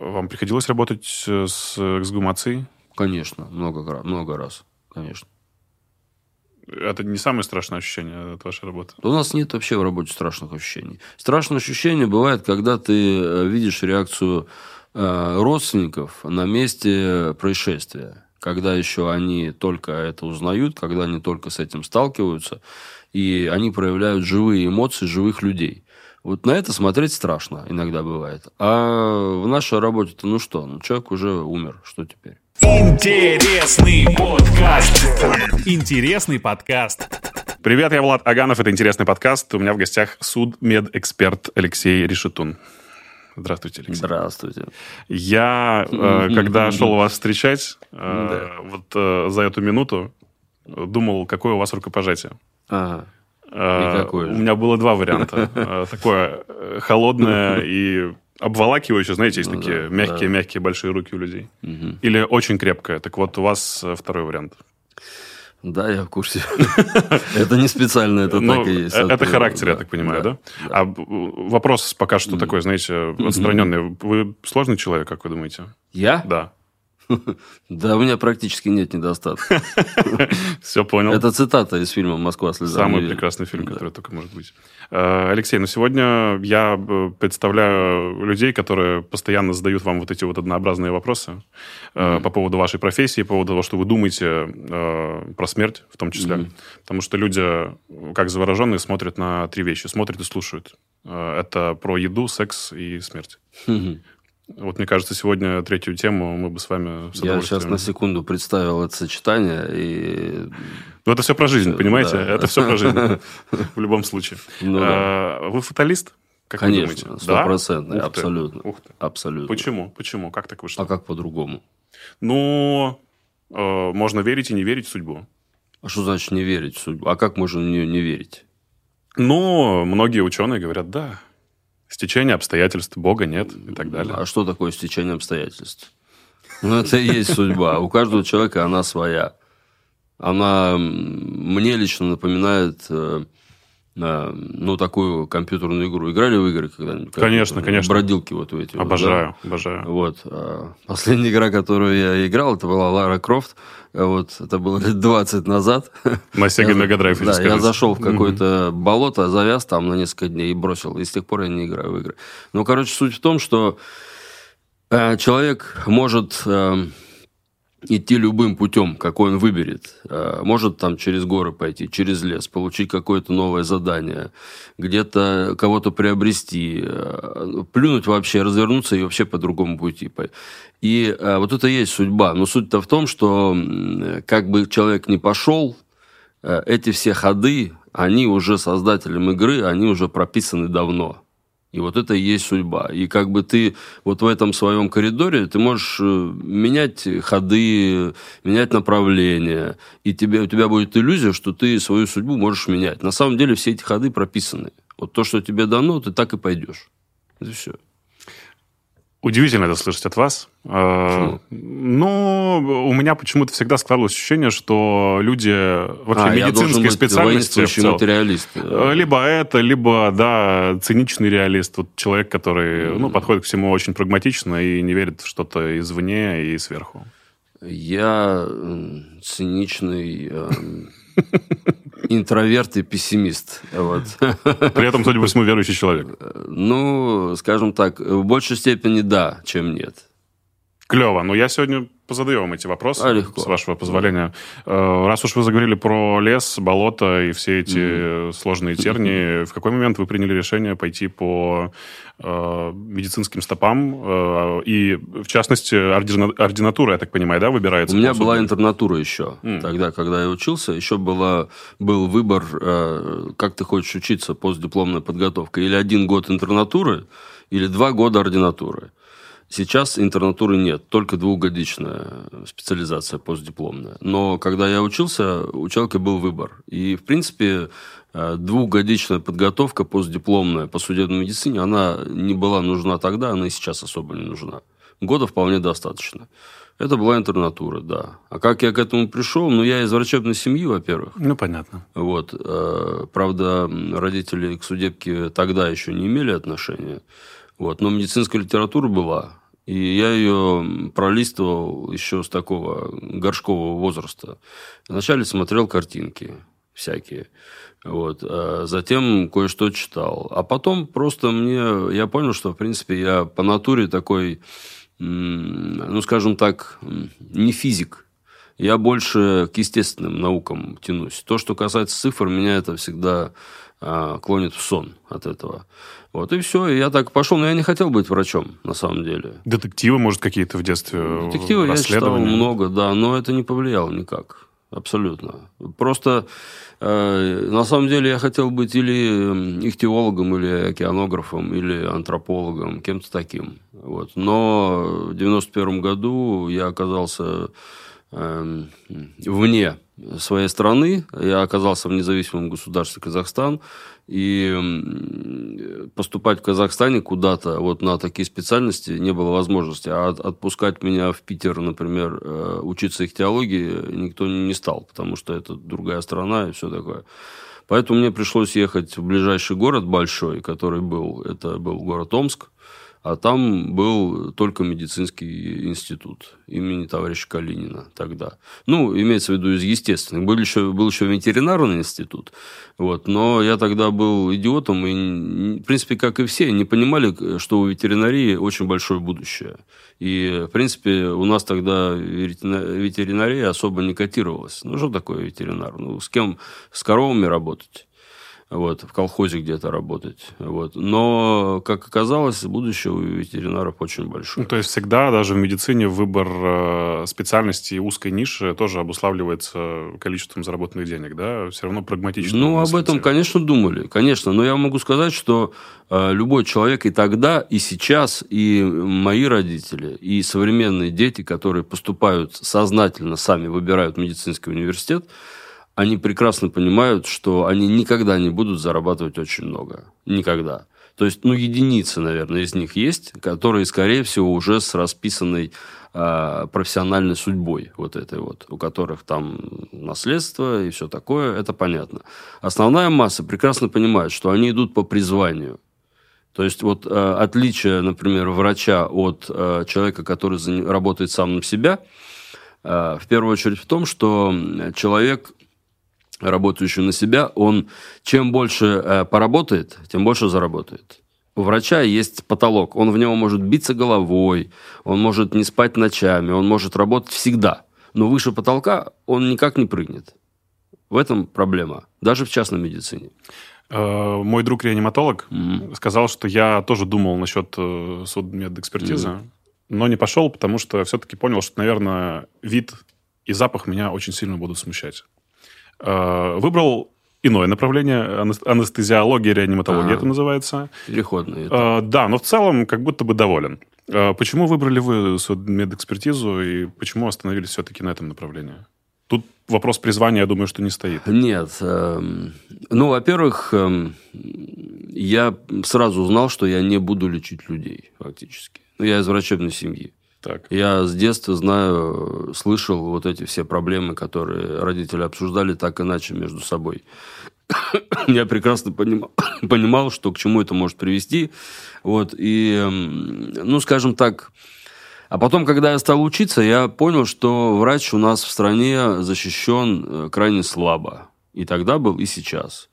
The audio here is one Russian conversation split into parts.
Вам приходилось работать с эксгумацией? Конечно, много, много раз, конечно. Это не самое страшное ощущение от вашей работы? У нас нет вообще в работе страшных ощущений. Страшное ощущение бывает, когда ты э, видишь реакцию э, родственников на месте происшествия. Когда еще они только это узнают, когда они только с этим сталкиваются, и они проявляют живые эмоции живых людей. Вот на это смотреть страшно иногда бывает. А в нашей работе-то, ну что, ну человек уже умер, что теперь? Интересный подкаст. Интересный подкаст. Привет, я Влад Аганов, это «Интересный подкаст». У меня в гостях судмедэксперт Алексей Решетун. Здравствуйте, Алексей. Здравствуйте. Я, э, когда шел вас встречать, э, вот э, за эту минуту думал, какое у вас рукопожатие. Ага. Э, И какое У же? меня было два варианта. Э, Такое э, холодное и обволакивающее, знаете, есть Ну такие да, мягкие-мягкие большие руки у людей. Или очень крепкое. Так вот, у вас второй вариант. Да, я в курсе. Это не специально, это Ну, так и есть. Это характер, я так понимаю, да? А вопрос пока что такой, знаете, отстраненный. Вы сложный человек, как вы думаете? Я? Да. Да, у меня практически нет недостатка. Все понял. Это цитата из фильма «Москва слезам Самый не верит». прекрасный фильм, который только может быть. Э, Алексей, ну сегодня я э, представляю людей, которые постоянно задают вам вот эти вот однообразные вопросы э, по поводу вашей профессии, по поводу того, что вы думаете про смерть в том числе. Потому что люди, как завороженные, смотрят на три вещи. Смотрят и слушают. Это про еду, секс и смерть. Вот мне кажется, сегодня третью тему мы бы с вами с Я сейчас на секунду представил это сочетание, и Ну, это все про жизнь, понимаете? Да. Это все про жизнь. В любом случае. Ну. Э, Вы фаталист? Как Конечно, ты, абсолютно. Ух ты. абсолютно. Почему? Почему? Как так вышло? А как по-другому? Ну, э, можно верить и не верить в судьбу. А что значит не верить в судьбу? А как можно в нее не верить? Но многие ученые говорят, да, стечение обстоятельств, Бога нет и так далее. А что такое стечение обстоятельств? Ну, это и есть судьба. У каждого человека она своя. Она мне лично напоминает э, ну, такую компьютерную игру. Играли в игры когда-нибудь? Конечно, конечно. Бродилки вот эти. вот, да? Обожаю, обожаю. Вот. а Последняя игра, которую я играл, это была Лара Крофт. Вот, это было лет 20 назад. На Sega Mega Drive, Да, я зашел в какое-то болото, завяз там на несколько дней и бросил. И с тех пор я не играю в игры. Ну, короче, суть в том, что э, человек может э, идти любым путем, какой он выберет. Э, может там через горы пойти, через лес, получить какое-то новое задание, где-то кого-то приобрести, э, плюнуть вообще, развернуться и вообще по другому пути. И э, вот это и есть судьба. Но суть-то в том, что как бы человек ни пошел, эти все ходы, они уже создателям игры, они уже прописаны давно. И вот это и есть судьба. И как бы ты вот в этом своем коридоре, ты можешь э, менять ходы, менять направление. И тебе, у тебя будет иллюзия, что ты свою судьбу можешь менять. На самом деле все эти ходы прописаны. Вот то, что тебе дано, ты так и пойдешь. Это все. Удивительно это слышать от вас. Э, Ну, у меня почему-то всегда складывалось ощущение, что люди вообще А, медицинской специальности... в целом- материалист. Э, Либо это, либо, да, циничный реалист. Вот человек, который, ну, подходит к всему очень прагматично и не верит в что-то извне и сверху. Я циничный эм, интроверт и пессимист. Вот. При этом, судя по всему, верующий человек. Ну, скажем так, в большей степени да, чем нет. Клево. Но я сегодня позадаю вам эти вопросы, А, легко. с вашего позволения. Э, Раз уж вы заговорили про лес, болото и все эти сложные тернии, в какой момент вы приняли решение пойти по э, медицинским стопам? Э, и, в частности, ордина- ординатура, я так понимаю, да, выбирается? У меня была интернатура еще. М. Тогда, когда я учился, еще была, был выбор, э, как ты хочешь учиться, постдипломная подготовка. Или один год интернатуры, или два года ординатуры. Сейчас интернатуры нет, только двухгодичная специализация постдипломная. Но когда я учился, у человека был выбор. И, в принципе, э, двухгодичная подготовка постдипломная по судебной медицине, она не была нужна тогда, она и сейчас особо не нужна. Года вполне достаточно. Это была интернатура, да. А как я к этому пришел? Ну, я из врачебной семьи, во-первых. Ну, понятно. Вот. э, Правда, родители к судебке тогда еще не имели отношения. Вот. Но медицинская литература была. И я ее пролистывал еще с такого горшкового возраста. Вначале смотрел картинки всякие. Вот. А затем кое-что читал. А потом просто мне... Я понял, что, в принципе, я по натуре такой, ну, скажем так, не физик. Я больше к естественным наукам тянусь. То, что касается цифр, меня это всегда а, клонит в сон от этого. Вот и все. И я так пошел, но я не хотел быть врачом, на самом деле. Детективы, может, какие-то в детстве? Детективы я читал много, да, но это не повлияло никак. Абсолютно. Просто э, на самом деле я хотел быть или ихтиологом, или океанографом, или антропологом, кем-то таким. Вот. Но в 91 году я оказался э, вне своей страны. Я оказался в независимом государстве Казахстан. И поступать в Казахстане куда-то вот на такие специальности не было возможности. А отпускать меня в Питер, например, э, учиться их теологии никто не стал, потому что это другая страна и все такое. Поэтому мне пришлось ехать в ближайший город большой, который был, это был город Омск а там был только медицинский институт имени товарища Калинина тогда. Ну, имеется в виду из естественных. Был еще, был еще ветеринарный институт, вот, но я тогда был идиотом, и, в принципе, как и все, не понимали, что у ветеринарии очень большое будущее. И, в принципе, у нас тогда ветеринария особо не котировалась. Ну, что такое ветеринар? Ну, с кем? С коровами работать вот, в колхозе где-то работать. Вот. Но, как оказалось, будущее у ветеринаров очень большое. Ну, то есть всегда, даже в медицине, выбор э, специальности и узкой ниши тоже обуславливается количеством заработанных денег, да? Все равно прагматично. Ну, об этом, конечно, думали, конечно. Но я могу сказать, что э, любой человек и тогда, и сейчас, и мои родители, и современные дети, которые поступают сознательно, сами выбирают медицинский университет, они прекрасно понимают, что они никогда не будут зарабатывать очень много. Никогда. То есть, ну, единицы, наверное, из них есть, которые, скорее всего, уже с расписанной э, профессиональной судьбой вот этой вот, у которых там наследство и все такое, это понятно. Основная масса прекрасно понимает, что они идут по призванию. То есть, вот э, отличие, например, врача от э, человека, который работает сам на себя, в первую очередь в том, что человек работающий на себя, он чем больше э, поработает, тем больше заработает. У врача есть потолок, он в него может биться головой, он может не спать ночами, он может работать всегда. Но выше потолка он никак не прыгнет. В этом проблема, даже в частной медицине. Э, мой друг реаниматолог mm-hmm. сказал, что я тоже думал насчет э, судмедэкспертизы, mm-hmm. но не пошел, потому что все-таки понял, что, наверное, вид и запах меня очень сильно будут смущать. Э, выбрал иное направление, анестезиология, реаниматология а, это называется. Переходный. Это. Да, но в целом как будто бы доволен. Э, почему выбрали вы медэкспертизу и почему остановились все-таки на этом направлении? Тут вопрос призвания, я думаю, что не стоит. Нет. Эм, ну, во-первых, эм, я сразу узнал, что я не буду лечить людей, фактически. Ну, я из врачебной семьи. Так. Я с детства знаю, слышал вот эти все проблемы, которые родители обсуждали так иначе между собой. Я прекрасно понимал, понимал, что к чему это может привести. Вот, и, ну, скажем так, а потом, когда я стал учиться, я понял, что врач у нас в стране защищен э, крайне слабо. И тогда был, и сейчас.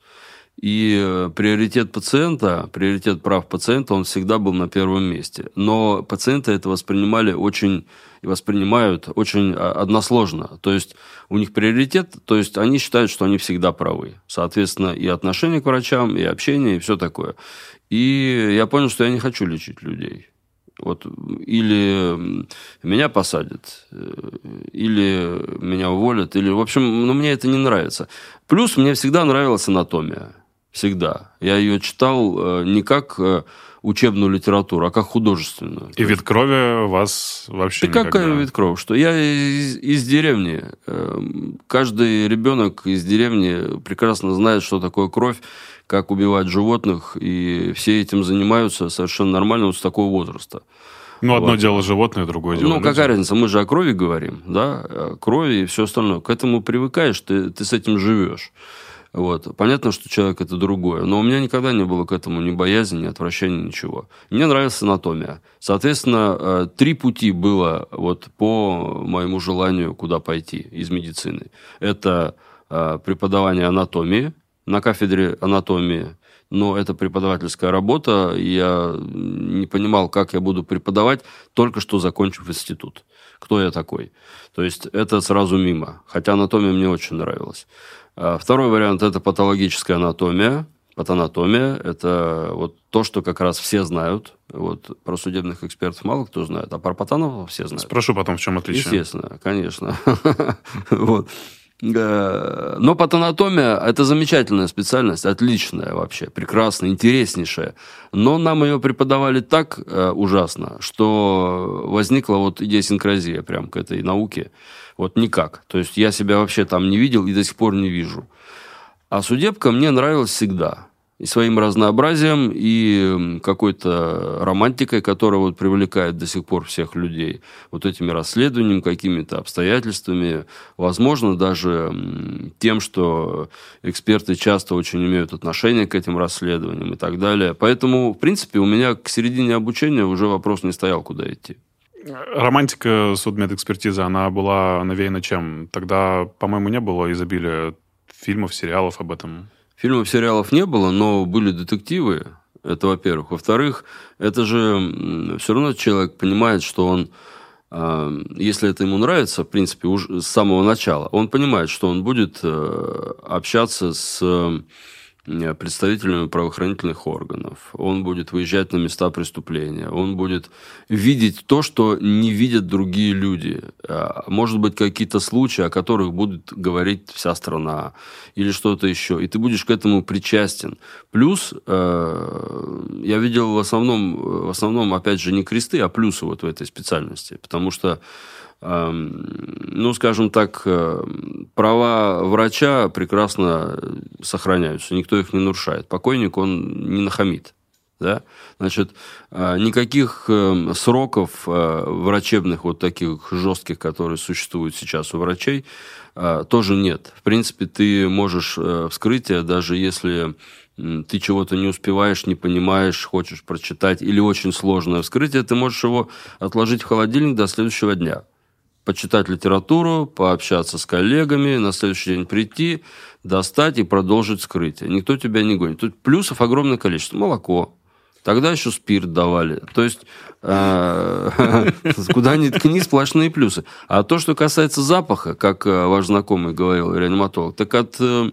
И э, приоритет пациента, приоритет прав пациента, он всегда был на первом месте. Но пациенты это воспринимали очень и воспринимают очень а, односложно. То есть у них приоритет, то есть они считают, что они всегда правы. Соответственно, и отношение к врачам, и общение, и все такое. И я понял, что я не хочу лечить людей. Вот, или меня посадят, э, или меня уволят, или, в общем, ну, мне это не нравится. Плюс мне всегда нравилась анатомия. Всегда. Я ее читал э, не как э, учебную литературу, а как художественную. И вид крови вас вообще Да какая вид крови? Что я из, из деревни. Э, каждый ребенок из деревни прекрасно знает, что такое кровь, как убивать животных, и все этим занимаются совершенно нормально вот с такого возраста. Ну, одно вот. дело животное, другое дело Ну, люди. какая разница? Мы же о крови говорим, да? О крови и все остальное. К этому привыкаешь, ты, ты с этим живешь. Вот. Понятно, что человек это другое, но у меня никогда не было к этому ни боязни, ни отвращения, ничего. Мне нравилась анатомия. Соответственно, э, три пути было вот по моему желанию, куда пойти из медицины. Это э, преподавание анатомии на кафедре анатомии, но это преподавательская работа, я не понимал, как я буду преподавать, только что закончив институт. Кто я такой? То есть это сразу мимо, хотя анатомия мне очень нравилась. А второй вариант – это патологическая анатомия. Патанатомия – это вот то, что как раз все знают. Вот про судебных экспертов мало кто знает, а про патанов все знают. Спрошу потом, в чем отличие. Естественно, конечно. вот. Э, но патанатомия – это замечательная специальность, отличная вообще, прекрасная, интереснейшая. Но нам ее преподавали так э, ужасно, что возникла вот идиосинкразия прям к этой науке. Вот никак. То есть я себя вообще там не видел и до сих пор не вижу. А судебка мне нравилась всегда. И своим разнообразием, и какой-то романтикой, которая вот привлекает до сих пор всех людей. Вот этими расследованиями, какими-то обстоятельствами. Возможно, даже тем, что эксперты часто очень имеют отношение к этим расследованиям и так далее. Поэтому, в принципе, у меня к середине обучения уже вопрос не стоял, куда идти. Романтика судмедэкспертизы, она была навеяна чем? Тогда, по-моему, не было изобилия фильмов, сериалов об этом. Фильмов, сериалов не было, но были детективы. Это, во-первых. Во-вторых, это же все равно человек понимает, что он, а, если это ему нравится, в принципе, уже с самого начала, он понимает, что он будет э, общаться с представителями правоохранительных органов, он будет выезжать на места преступления, он будет видеть то, что не видят другие люди. А, может быть, какие-то случаи, о которых будет говорить вся страна, или что-то еще, и ты будешь к этому причастен. Плюс э, я видел в основном, в основном, опять же, не кресты, а плюсы вот в этой специальности, потому что ну, скажем так, э, права врача прекрасно сохраняются, никто их не нарушает. Покойник, он не нахамит. Да? Значит, э, никаких эм, сроков э, врачебных, вот таких жестких, которые существуют сейчас у врачей, тоже нет. В принципе, ты можешь вскрытие, даже если ты чего-то не успеваешь, не понимаешь, хочешь прочитать, или очень сложное вскрытие, ты можешь его отложить в холодильник до следующего дня почитать литературу, пообщаться с коллегами, на следующий день прийти, достать и продолжить скрытие. Никто тебя не гонит. Тут плюсов огромное количество. Молоко. Тогда еще спирт давали. То есть, э, куда ни ткни, сплошные плюсы. А то, что касается запаха, как э, ваш знакомый говорил, реаниматолог, так от э,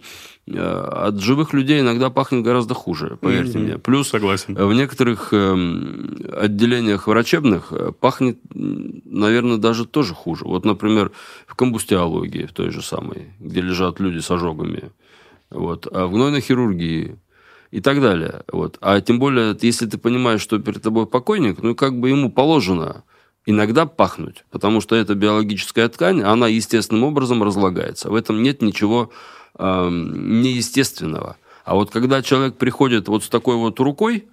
от живых людей иногда пахнет гораздо хуже, поверьте mm-hmm. мне. Плюс Согласен. в некоторых эм, отделениях врачебных э, пахнет, наверное, даже тоже хуже. Вот, например, в комбустиологии, в той же самой, где лежат люди с ожогами, вот, а в гнойной хирургии и так далее. Вот. А тем более, если ты понимаешь, что перед тобой покойник, ну, как бы ему положено иногда пахнуть, потому что это биологическая ткань, она естественным образом разлагается. В этом нет ничего э, неестественного. А вот когда человек приходит вот с такой вот рукой,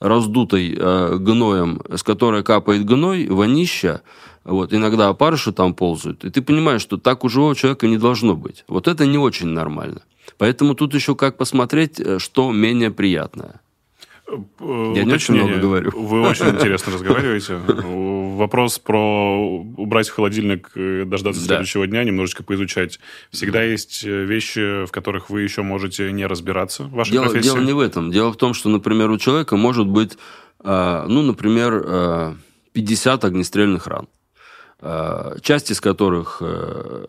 раздутой э, гноем, с которой капает гной, вонища, вот, иногда опарыши там ползают, и ты понимаешь, что так у живого человека не должно быть. Вот это не очень нормально. Поэтому тут еще как посмотреть, э, что менее приятное. Я не очень много говорю. Вы очень интересно разговариваете. Вопрос про убрать в холодильник, дождаться да. следующего дня, немножечко поизучать. Всегда есть э, вещи, в которых вы еще можете не разбираться в вашей дело, профессии? Дело не в этом. Дело в том, что, например, у человека может быть, э, ну, например, 50 э, огнестрельных ран, часть из которых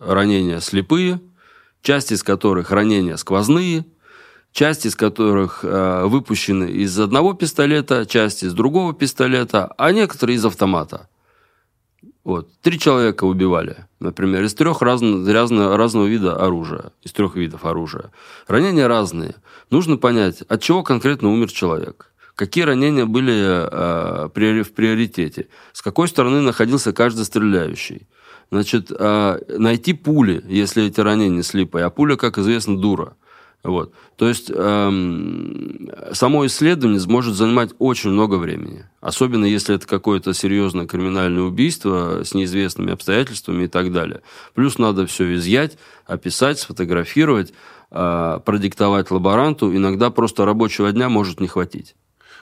ранения слепые, часть из которых ранения сквозные – часть из которых э, выпущены из одного пистолета, часть из другого пистолета, а некоторые из автомата. Вот. Три человека убивали, например, из трех разно, разно, разного вида оружия, из трех видов оружия. Ранения разные. Нужно понять, от чего конкретно умер человек. Какие ранения были э, в приоритете? С какой стороны находился каждый стреляющий? Значит, э, найти пули, если эти ранения слипы. А пуля, как известно, дура. Вот. То есть эм, само исследование может занимать очень много времени. Особенно если это какое-то серьезное криминальное убийство с неизвестными обстоятельствами и так далее. Плюс надо все изъять, описать, сфотографировать. э, продиктовать лаборанту, иногда просто рабочего дня может не хватить.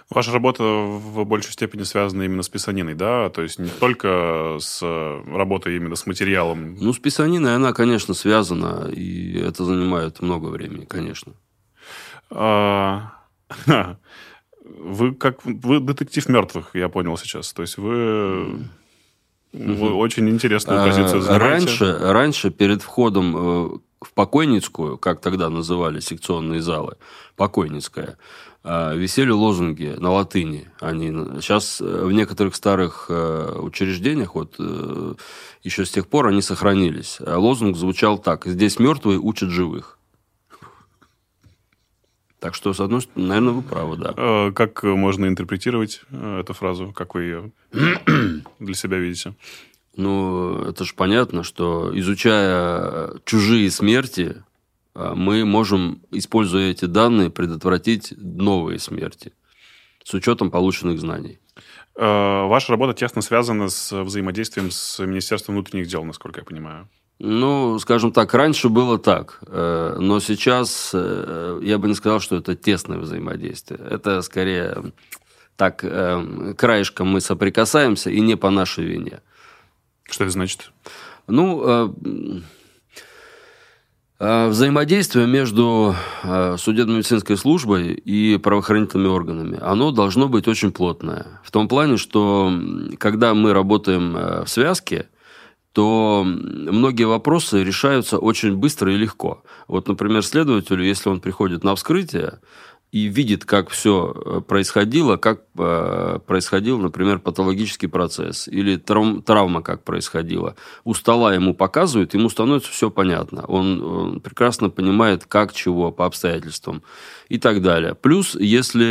Ваша работа в большей степени связана именно с писаниной, да? То есть не только с работой именно с материалом. Ну, с писаниной она, конечно, связана, и это занимает много времени, конечно. А, вы как вы детектив мертвых, я понял сейчас. То есть вы, вы очень интересную А, позицию занимаете. Раньше, раньше перед входом э, в покойницкую, как тогда называли секционные залы, покойницкая, э, висели лозунги на латыни. Они сейчас в некоторых старых э, учреждениях, вот э, еще с тех пор они сохранились. А Лозунг звучал так: "Здесь мертвые учат живых". Так что, с одной стороны, наверное, вы правы, да. Э, Как можно интерпретировать э, эту фразу? Как вы ее для себя видите? Ну, это же понятно, что изучая чужие смерти, а, мы можем, используя эти данные, предотвратить новые смерти с учетом полученных знаний. Э, Ваша работа тесно связана с взаимодействием с Министерством внутренних дел, насколько я понимаю. Ну, скажем так, раньше было так, э, но сейчас э, я бы не сказал, что это тесное взаимодействие. Это скорее так, краешком мы соприкасаемся и не по нашей вине. Что это значит? Ну, взаимодействие между э, судебно-медицинской службой и правоохранительными органами, оно должно быть очень плотное. В том плане, что когда мы работаем э, в связке, то многие вопросы решаются очень быстро и легко. Вот, например, следователю, если он приходит на вскрытие и видит, как все происходило, как э, происходил, например, патологический процесс или травм- травма как происходила, у стола ему показывают, ему становится все понятно. Он, он прекрасно понимает, как, чего, по обстоятельствам и так далее. Плюс, если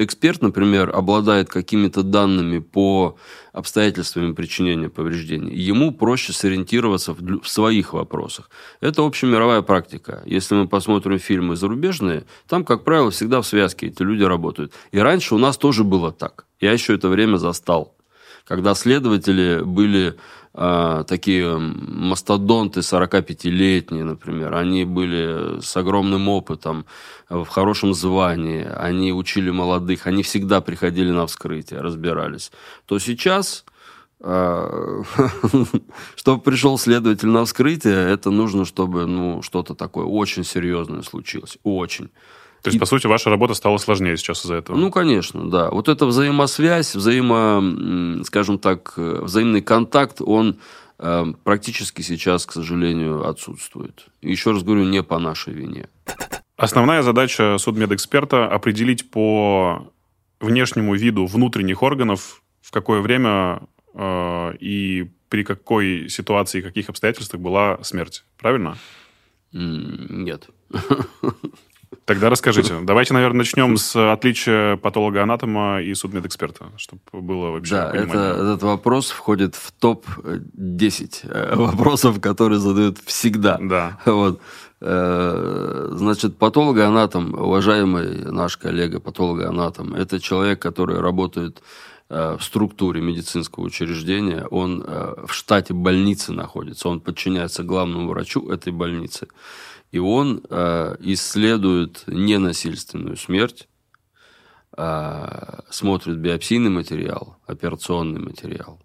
эксперт, например, обладает какими-то данными по обстоятельствами причинения повреждений, ему проще сориентироваться в своих вопросах. Это общемировая практика. Если мы посмотрим фильмы зарубежные, там, как правило, всегда в связке эти люди работают. И раньше у нас тоже было так. Я еще это время застал. Когда следователи были э, такие мастодонты 45-летние, например, они были с огромным опытом, э, в хорошем звании, они учили молодых, они всегда приходили на вскрытие, разбирались. То сейчас э, чтобы пришел следователь на вскрытие, это нужно, чтобы ну, что-то такое очень серьезное случилось. Очень. То есть, И- по сути, ваша работа стала сложнее сейчас из-за этого. Ну, конечно, да. Вот эта взаимосвязь, взаимо, скажем так, э, взаимный контакт, он э, практически сейчас, к сожалению, отсутствует. И еще раз говорю, не по нашей вине. Основная задача судмедэксперта – определить по внешнему виду внутренних органов, в какое время э, и при какой ситуации и каких обстоятельствах была смерть. Правильно? Нет. Тогда расскажите. Давайте, наверное, начнем с отличия патолога-анатома и судмедэксперта, чтобы было вообще Да, это, понимание. этот вопрос входит в топ-10 вопросов, которые задают всегда. Да. Вот. Э, Значит, патологоанатом, уважаемый наш коллега патологоанатом, это человек, который работает э, в структуре медицинского учреждения, он э, в штате больницы находится, он подчиняется главному врачу этой больницы, и он э, исследует ненасильственную смерть, э, смотрит биопсийный материал, операционный материал,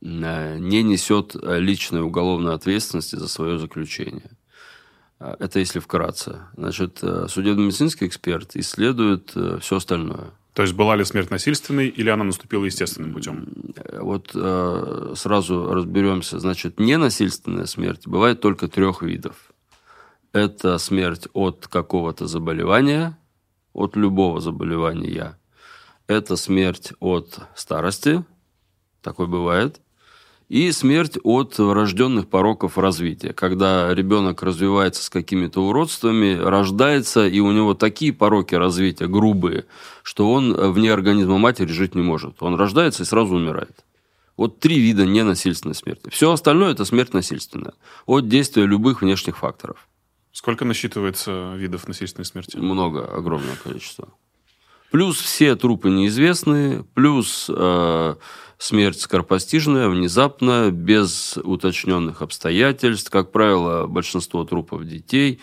э, не несет э, личной уголовной ответственности за свое заключение. Э, Это если вкратце. Значит, э, судебно-медицинский эксперт исследует все остальное. То есть была ли смерть насильственной или она наступила естественным путем? Э, Вот э, сразу разберемся. Значит, ненасильственная смерть бывает только трех видов. Это смерть от какого-то заболевания, от любого заболевания. Это смерть от старости, такой бывает. И смерть от врожденных пороков развития, когда ребенок развивается с какими-то уродствами, рождается, и у него такие пороки развития грубые, что он вне организма матери жить не может. Он рождается и сразу умирает. Вот три вида ненасильственной смерти. Все остальное – это смерть насильственная. От действия любых внешних факторов. Сколько насчитывается видов насильственной смерти? Много, огромное количество. Плюс все трупы неизвестные, плюс э, Смерть скоропостижная, внезапная, без уточненных обстоятельств. Как правило, большинство трупов детей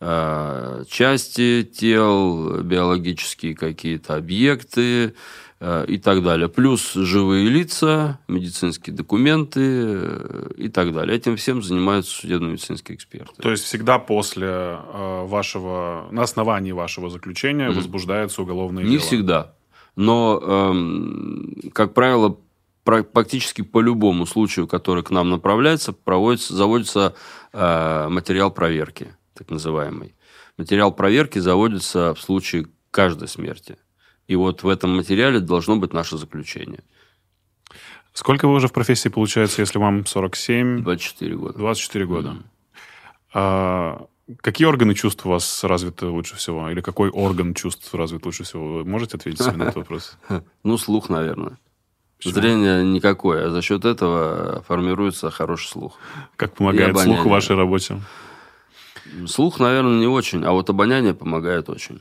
э, части тел, биологические какие-то объекты, и так далее. Плюс живые лица, медицинские документы э, и так далее. Этим всем занимаются судебно-медицинские эксперты. То есть всегда после э, вашего, на основании вашего заключения mm-hmm. возбуждается уголовное Не дело? Не всегда. Но, эм, как правило, практически по любому случаю, который к нам направляется, проводится, заводится материал проверки, так называемый. Материал проверки заводится в случае каждой смерти. И вот в этом материале должно быть наше заключение. Сколько вы уже в профессии, получается, если вам 47? 24 года. 24 года. Mm. А, какие органы чувств у вас развиты лучше всего? Или какой орган чувств развит лучше всего? Вы можете ответить себе на этот вопрос? Ну, слух, наверное. Почему? Зрение никакое, а за счет этого формируется хороший слух. Как помогает слух в вашей работе? Слух, наверное, не очень, а вот обоняние помогает очень.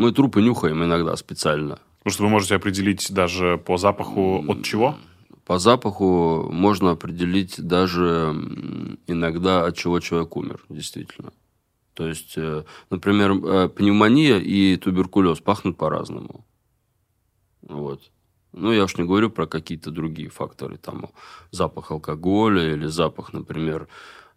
Мы трупы нюхаем иногда специально. Потому что вы можете определить даже по запаху от чего? По запаху можно определить даже иногда от чего человек умер, действительно. То есть, э, например, э, пневмония и туберкулез пахнут по-разному. Вот. Ну, я уж не говорю про какие-то другие факторы, там запах алкоголя или запах, например,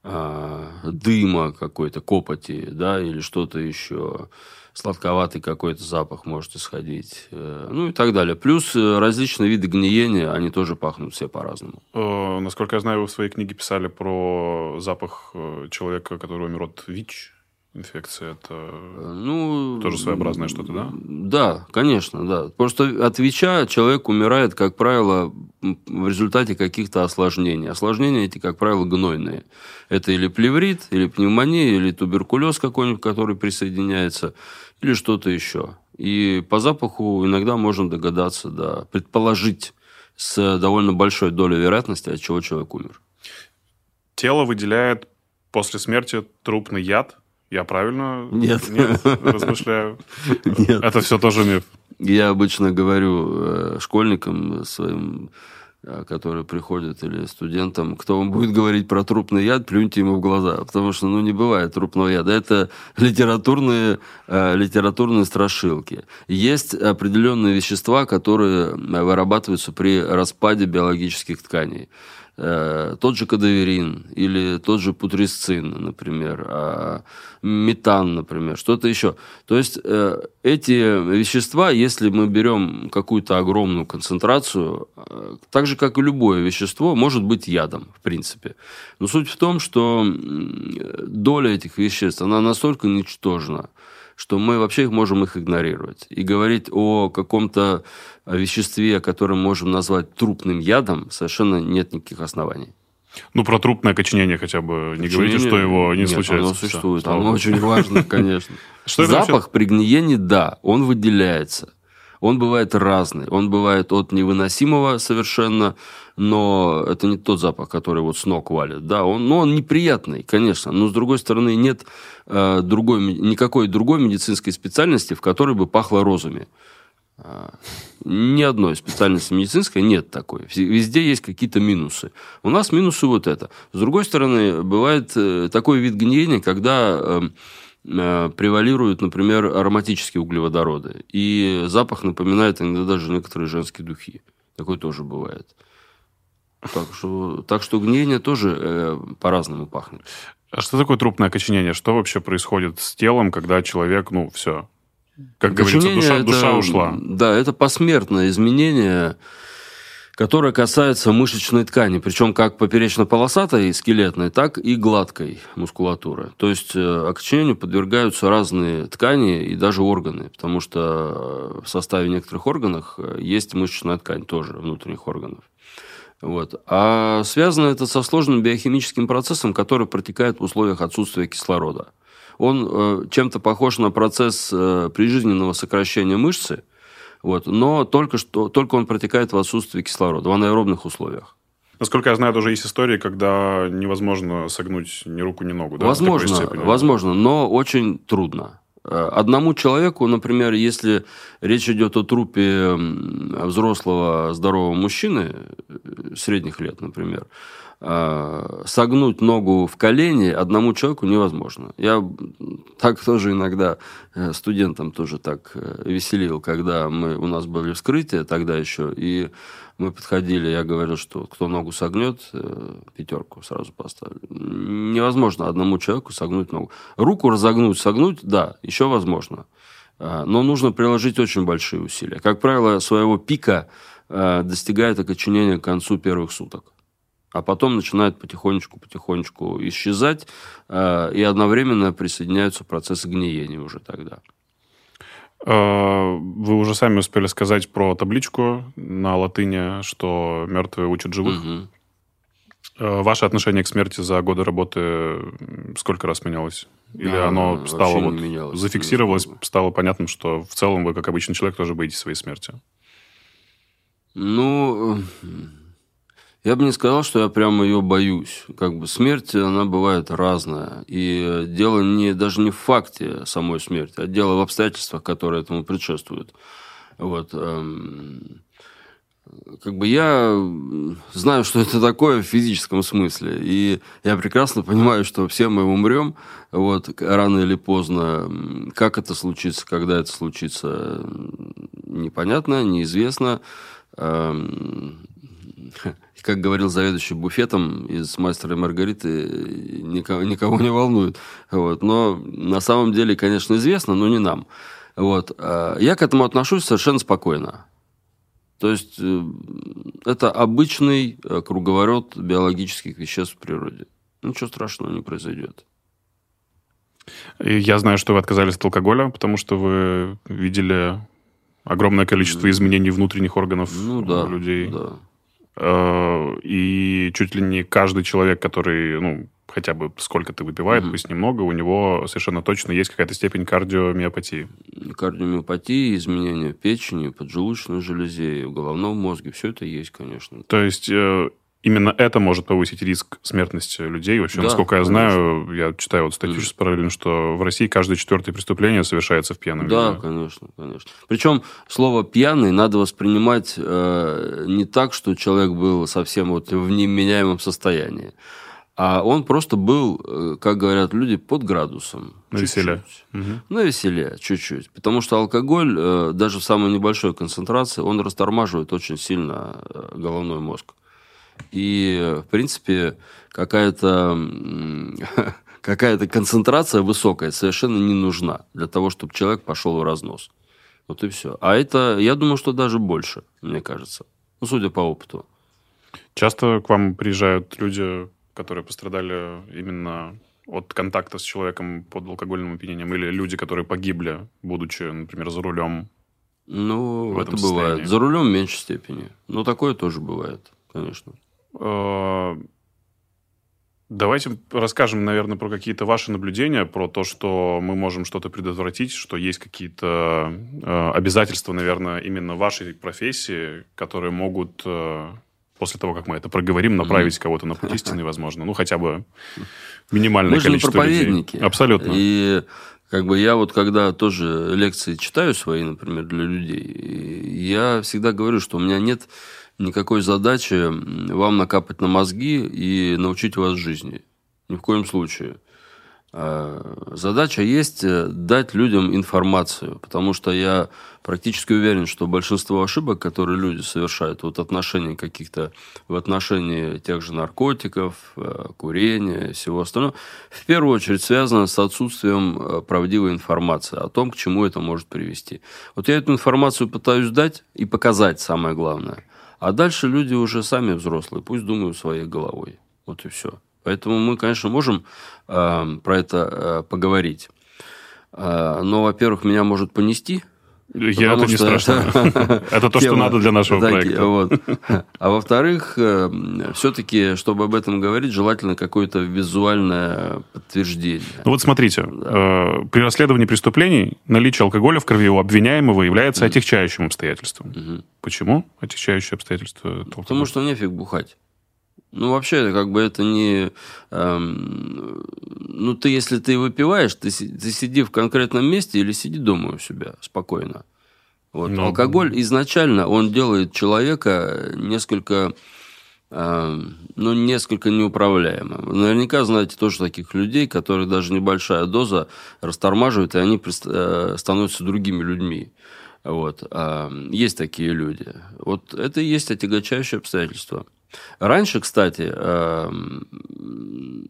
э, дыма какой-то, копоти, да, или что-то еще сладковатый какой-то запах может исходить, э, ну и так далее. Плюс э, различные виды гниения, они тоже пахнут все по-разному. Э, насколько я знаю, вы в своей книге писали про запах человека, который умер от ВИЧ инфекция это ну, тоже своеобразное что-то, да? Да, конечно, да. Просто от ВИЧа человек умирает, как правило, в результате каких-то осложнений. Осложнения эти, как правило, гнойные. Это или плеврит, или пневмония, или туберкулез какой-нибудь, который присоединяется, или что-то еще. И по запаху иногда можно догадаться, да, предположить с довольно большой долей вероятности, от чего человек умер. Тело выделяет после смерти трупный яд, я правильно Нет. Нет, размышляю? Нет. Это все тоже миф. Я обычно говорю э, школьникам своим, э, которые приходят, или студентам, кто вам будет говорить про трупный яд, плюньте ему в глаза, потому что, ну, не бывает трупного яда. Это литературные, э, литературные страшилки. Есть определенные вещества, которые вырабатываются при распаде биологических тканей. Э, тот же кадаверин или тот же путрисцин, например, а, метан, например, что-то еще. То есть э, эти вещества, если мы берем какую-то огромную концентрацию, э, так же, как и любое вещество, может быть ядом, в принципе. Но суть в том, что доля этих веществ, она настолько ничтожна, что мы вообще можем их игнорировать. И говорить о каком-то веществе, которое можем назвать трупным ядом, совершенно нет никаких оснований. Ну, про трупное окоченение хотя бы не говорите, что его не нет, случается. оно существует, оно очень важно, конечно. Запах при гниении, да, он выделяется. Он бывает разный. Он бывает от невыносимого совершенно, но это не тот запах, который вот с ног валит. Да, он, но он неприятный, конечно. Но, с другой стороны, нет э, другой, никакой другой медицинской специальности, в которой бы пахло розами. А, ни одной специальности медицинской нет такой. Везде есть какие-то минусы. У нас минусы вот это. С другой стороны, бывает э, такой вид гниения, когда эм, превалируют, например, ароматические углеводороды. И запах напоминает иногда даже некоторые женские духи. Такое тоже бывает. Так что, так что гниение тоже э, по-разному пахнет. А что такое трупное окоченение? Что вообще происходит с телом, когда человек, ну, все, как говорится, душа, это, душа ушла. Да, это посмертное изменение, которое касается мышечной ткани, причем как поперечно-полосатой, скелетной, так и гладкой мускулатуры. То есть э, окоченению подвергаются разные ткани и даже органы, потому что в составе некоторых органов э, есть мышечная ткань тоже внутренних органов. Вот. А связано это со сложным биохимическим процессом, который протекает в условиях отсутствия кислорода он э, чем-то похож на процесс э, прижизненного сокращения мышцы, вот, но только, что, только он протекает в отсутствии кислорода, в анаэробных условиях. Насколько я знаю, тоже есть истории, когда невозможно согнуть ни руку, ни ногу. Да, возможно, возможно, но очень трудно. Э, одному человеку, например, если речь идет о трупе взрослого здорового мужчины э, средних лет, например, согнуть ногу в колени одному человеку невозможно. Я так тоже иногда студентам тоже так веселил, когда мы, у нас были вскрытия тогда еще, и мы подходили, я говорил, что кто ногу согнет, э, пятерку сразу поставлю. Невозможно одному человеку согнуть ногу. Руку разогнуть, согнуть, да, еще возможно. Но нужно приложить очень большие усилия. Как правило, своего пика э, достигает окоченение к концу первых суток. А потом начинает потихонечку-потихонечку исчезать, э, и одновременно присоединяются процессы гниения уже тогда. Э, вы уже сами успели сказать про табличку на латыни, что мертвые учат живых. Угу. Ваше отношение к смерти за годы работы сколько раз менялось? Или а, оно стало вот, менялось, зафиксировалось, стало понятным, что в целом вы, как обычный человек, тоже боитесь своей смерти? Ну, я бы не сказал, что я прямо ее боюсь. Как бы смерть, она бывает разная. И дело не, даже не в факте самой смерти, а дело в обстоятельствах, которые этому предшествуют. Вот. Эм, как бы я знаю, что это такое в физическом смысле. И я прекрасно понимаю, что все мы умрем вот, рано или поздно. Как это случится, когда это случится, непонятно, неизвестно. Как говорил заведующий буфетом из «Мастера и Маргариты», никого, никого не волнует. Вот. Но на самом деле, конечно, известно, но не нам. Вот. А я к этому отношусь совершенно спокойно. То есть э, это обычный э, круговорот биологических веществ в природе. Ничего страшного не произойдет. Я знаю, что вы отказались от алкоголя, потому что вы видели огромное количество изменений внутренних органов ну, да, людей. Да. Э, и чуть ли не каждый человек, который, ну, хотя бы сколько-то выпивает, mm-hmm. пусть немного, у него совершенно точно есть какая-то степень кардиомиопатии. Кардиомиопатии, изменения печени, поджелудочной железе, в головном мозге, все это есть, конечно. То есть э, именно это может повысить риск смертности людей. Вообще, да, насколько я конечно. знаю, я читаю вот статью сейчас параллельно, что в России каждое четвертое преступление совершается в пьяном Да, виде. конечно, конечно. Причем слово «пьяный» надо воспринимать э, не так, что человек был совсем вот в неменяемом состоянии, а он просто был, э, как говорят люди, под градусом. На веселе. Угу. На веселе, чуть-чуть. Потому что алкоголь, э, даже в самой небольшой концентрации, он растормаживает очень сильно э, головной мозг. И, в принципе, какая-то какая-то концентрация высокая совершенно не нужна для того, чтобы человек пошел в разнос. Вот и все. А это, я думаю, что даже больше, мне кажется. Ну, судя по опыту. Часто к вам приезжают люди, которые пострадали именно от контакта с человеком под алкогольным опьянением, или люди, которые погибли, будучи, например, за рулем? Ну, это бывает. За рулем в меньшей степени. Но такое тоже бывает, конечно. Э, давайте расскажем, наверное, про какие-то ваши наблюдения, про то, что мы можем что-то предотвратить, что есть какие-то э, обязательства, наверное, именно вашей профессии, которые могут э, после того, как мы это проговорим, направить mm-hmm. кого-то на путь истины, возможно. Ну, хотя бы минимальное мы количество же проповедники. людей. Абсолютно. И как бы я вот когда тоже лекции читаю свои, например, для людей, я всегда говорю, что у меня нет никакой задачи вам накапать на мозги и научить вас жизни. Ни в коем случае. А, задача есть э, дать людям информацию, потому что я практически уверен, что большинство ошибок, которые люди совершают вот отношении каких-то, в отношении тех же наркотиков, э, курения, всего остального, в первую очередь связано с отсутствием э, правдивой информации о том, к чему это может привести. Вот я эту информацию пытаюсь дать и показать, самое главное – а дальше люди уже сами взрослые, пусть думают своей головой. Вот и все. Поэтому мы, конечно, можем э, про это э, поговорить. Э, но, во-первых, меня может понести. Я это не страшно. Это то, что надо для нашего проекта. А во-вторых, э, все-таки, чтобы об этом говорить, желательно какое-то визуальное подтверждение. Ну вот смотрите, э, при расследовании преступлений наличие алкоголя в крови у обвиняемого является отягчающим обстоятельством. Почему отягчающее обстоятельство? Потому что нефиг бухать. Ну, вообще, как бы это не... Эм, ну, ты, если ты выпиваешь, ты, ты сиди в конкретном месте или сиди дома у себя спокойно. Вот. Ну, Алкоголь изначально, он делает человека несколько ну, несколько неуправляемым. Вы наверняка знаете тоже таких людей, которые даже небольшая доза растормаживает, и они э, становятся другими людьми. Вот. Есть такие люди. Вот это и есть отягощающее обстоятельство. Раньше, кстати,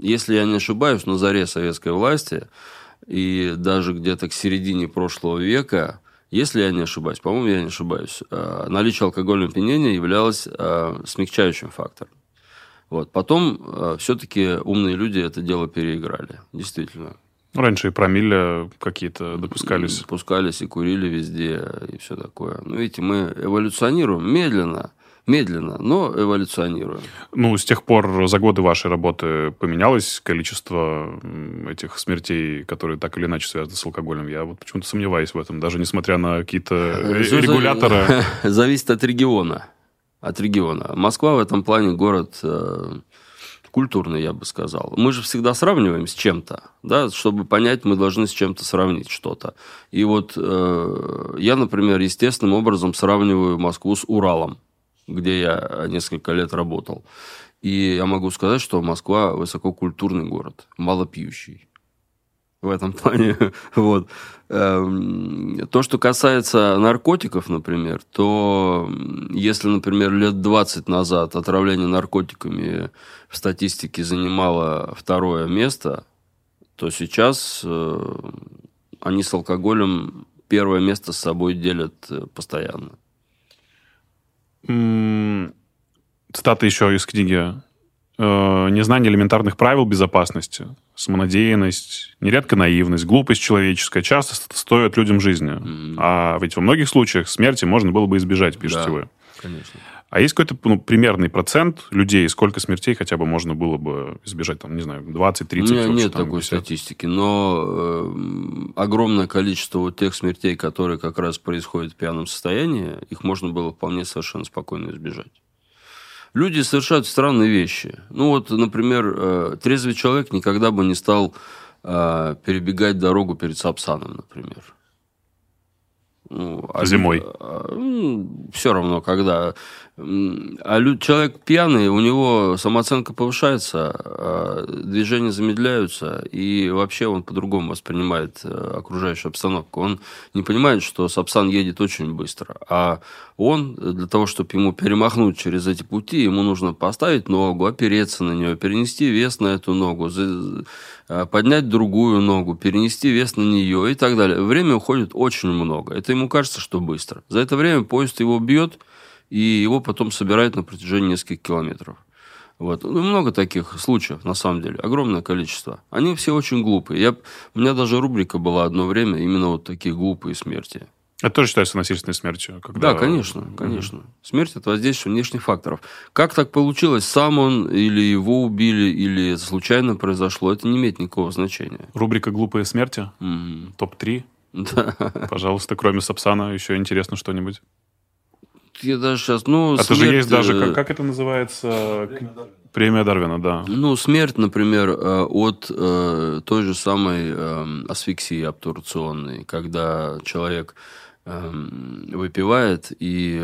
если я не ошибаюсь, на заре советской власти и даже где-то к середине прошлого века если я не ошибаюсь, по-моему, я не ошибаюсь, э, наличие алкогольного опьянения являлось э, смягчающим фактором. Вот. Потом э, все-таки умные люди это дело переиграли. Действительно. Раньше и промилле какие-то допускались. Допускались и курили везде, и все такое. Ну, видите, мы эволюционируем медленно – медленно, но эволюционируем. Ну, с тех пор за годы вашей работы поменялось количество этих смертей, которые так или иначе связаны с алкоголем? Я вот почему-то сомневаюсь в этом, даже несмотря на какие-то э, регуляторы. Зависит от региона. От региона. Москва в этом плане город э, культурный, я бы сказал. Мы же всегда сравниваем с чем-то, да, чтобы понять, мы должны с чем-то сравнить что-то. И вот э, я, например, естественным образом сравниваю Москву с Уралом где я несколько лет работал. И я могу сказать, что Москва высококультурный город, малопьющий в этом плане. вот. Эм, то, что касается наркотиков, например, то если, например, лет 20 назад отравление наркотиками в статистике занимало второе место, то сейчас э, они с алкоголем первое место с собой делят э, постоянно. Цитата еще из книги. «Э, Незнание элементарных правил безопасности, самонадеянность, нередко наивность, глупость человеческая часто стоят людям жизни. Mm-hmm. А ведь во многих случаях смерти можно было бы избежать, пишете да, вы. Конечно. А есть какой-то ну, примерный процент людей, сколько смертей хотя бы можно было бы избежать, там, не знаю, 20, 30? У меня нет там, такой 50. статистики, но э, огромное количество вот тех смертей, которые как раз происходят в пьяном состоянии, их можно было вполне совершенно спокойно избежать. Люди совершают странные вещи. Ну вот, например, э, трезвый человек никогда бы не стал э, перебегать дорогу перед Сапсаном, например. Ну, а Зимой. А, ну, все равно, когда а человек пьяный, у него самооценка повышается, а движения замедляются, и вообще он по-другому воспринимает э, окружающую обстановку. Он не понимает, что Сапсан едет очень быстро, а он для того, чтобы ему перемахнуть через эти пути, ему нужно поставить ногу, опереться на нее, перенести вес на эту ногу, э, поднять другую ногу, перенести вес на нее и так далее. Время уходит очень много. Это ему кажется, что быстро. За это время поезд его бьет, и его потом собирают на протяжении нескольких километров. Вот. Ну, много таких случаев, на самом деле, огромное количество. Они все очень глупые. Я, у меня даже рубрика была одно время, именно вот такие глупые смерти. Это тоже считается насильственной смертью? Когда... Да, конечно, конечно. Угу. Смерть – это воздействие внешних факторов. Как так получилось, сам он или его убили, или это случайно произошло, это не имеет никакого значения. Рубрика «Глупые смерти», угу. топ-3. Да. Пожалуйста, кроме Сапсана, еще интересно что-нибудь я даже сейчас, ну... Это смерть... же есть даже, как, как это называется? Премия Дарвина. Да. Ну, смерть, например, э, от э, той же самой э, асфиксии обтурационной, когда человек выпивает и,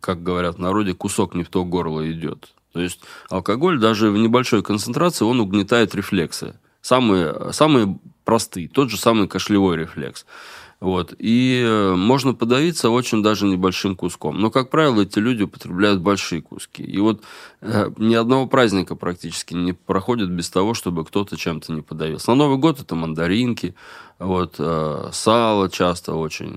как говорят в народе, кусок не в то горло идет. То есть алкоголь даже в небольшой концентрации, он угнетает рефлексы. Самые, самые простые, тот же самый кашлевой рефлекс. Вот. И э, можно подавиться очень даже небольшим куском. Но, как правило, эти люди употребляют большие куски. И вот э, ни одного праздника практически не проходит без того, чтобы кто-то чем-то не подавился. На Новый год это мандаринки, вот, э, сало часто очень,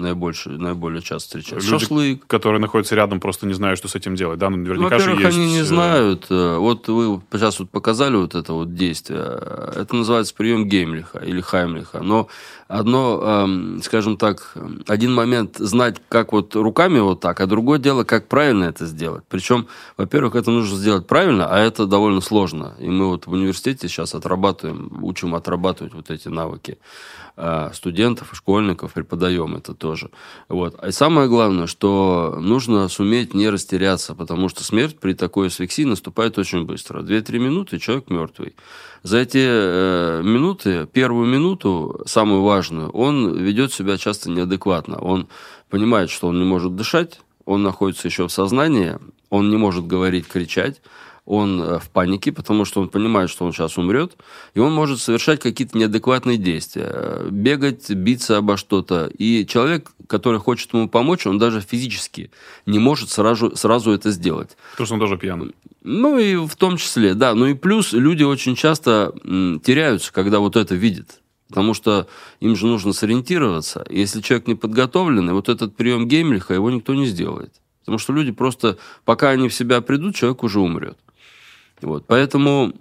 наибольше, наиболее часто встречается. Люди, Шашлык. которые находятся рядом, просто не знают, что с этим делать, да? Ну, наверняка Во-первых, же есть... они не знают. Э, вот вы сейчас вот показали вот это вот действие. Это называется прием Геймлиха или Хаймлиха. Но одно, эм, скажем так, один момент знать, как вот руками вот так, а другое дело, как правильно это сделать. Причем, во-первых, это нужно сделать правильно, а это довольно сложно. И мы вот в университете сейчас отрабатываем, учим отрабатывать вот эти навыки. Э, студентов, школьников, преподаем это тоже. Вот. И самое главное, что нужно суметь не растеряться, потому что смерть при такой асфиксии наступает очень быстро. Две-три минуты, человек мертвый. За эти э, минуты, первую минуту, самую важную, он ведет себя часто неадекватно. Он понимает, что он не может дышать, он находится еще в сознании, он не может говорить, кричать, он э, в панике, потому что он понимает, что он сейчас умрет, и он может совершать какие-то неадекватные действия, бегать, биться обо что-то. И человек, который хочет ему помочь, он даже физически не может сразу, сразу это сделать. Потому что он тоже пьяный. Ну и в том числе, да. Ну и плюс люди очень часто теряются, когда вот это видят. Потому что им же нужно сориентироваться. Если человек не подготовленный, вот этот прием Геймлиха его никто не сделает. Потому что люди просто, пока они в себя придут, человек уже умрет. Вот. Поэтому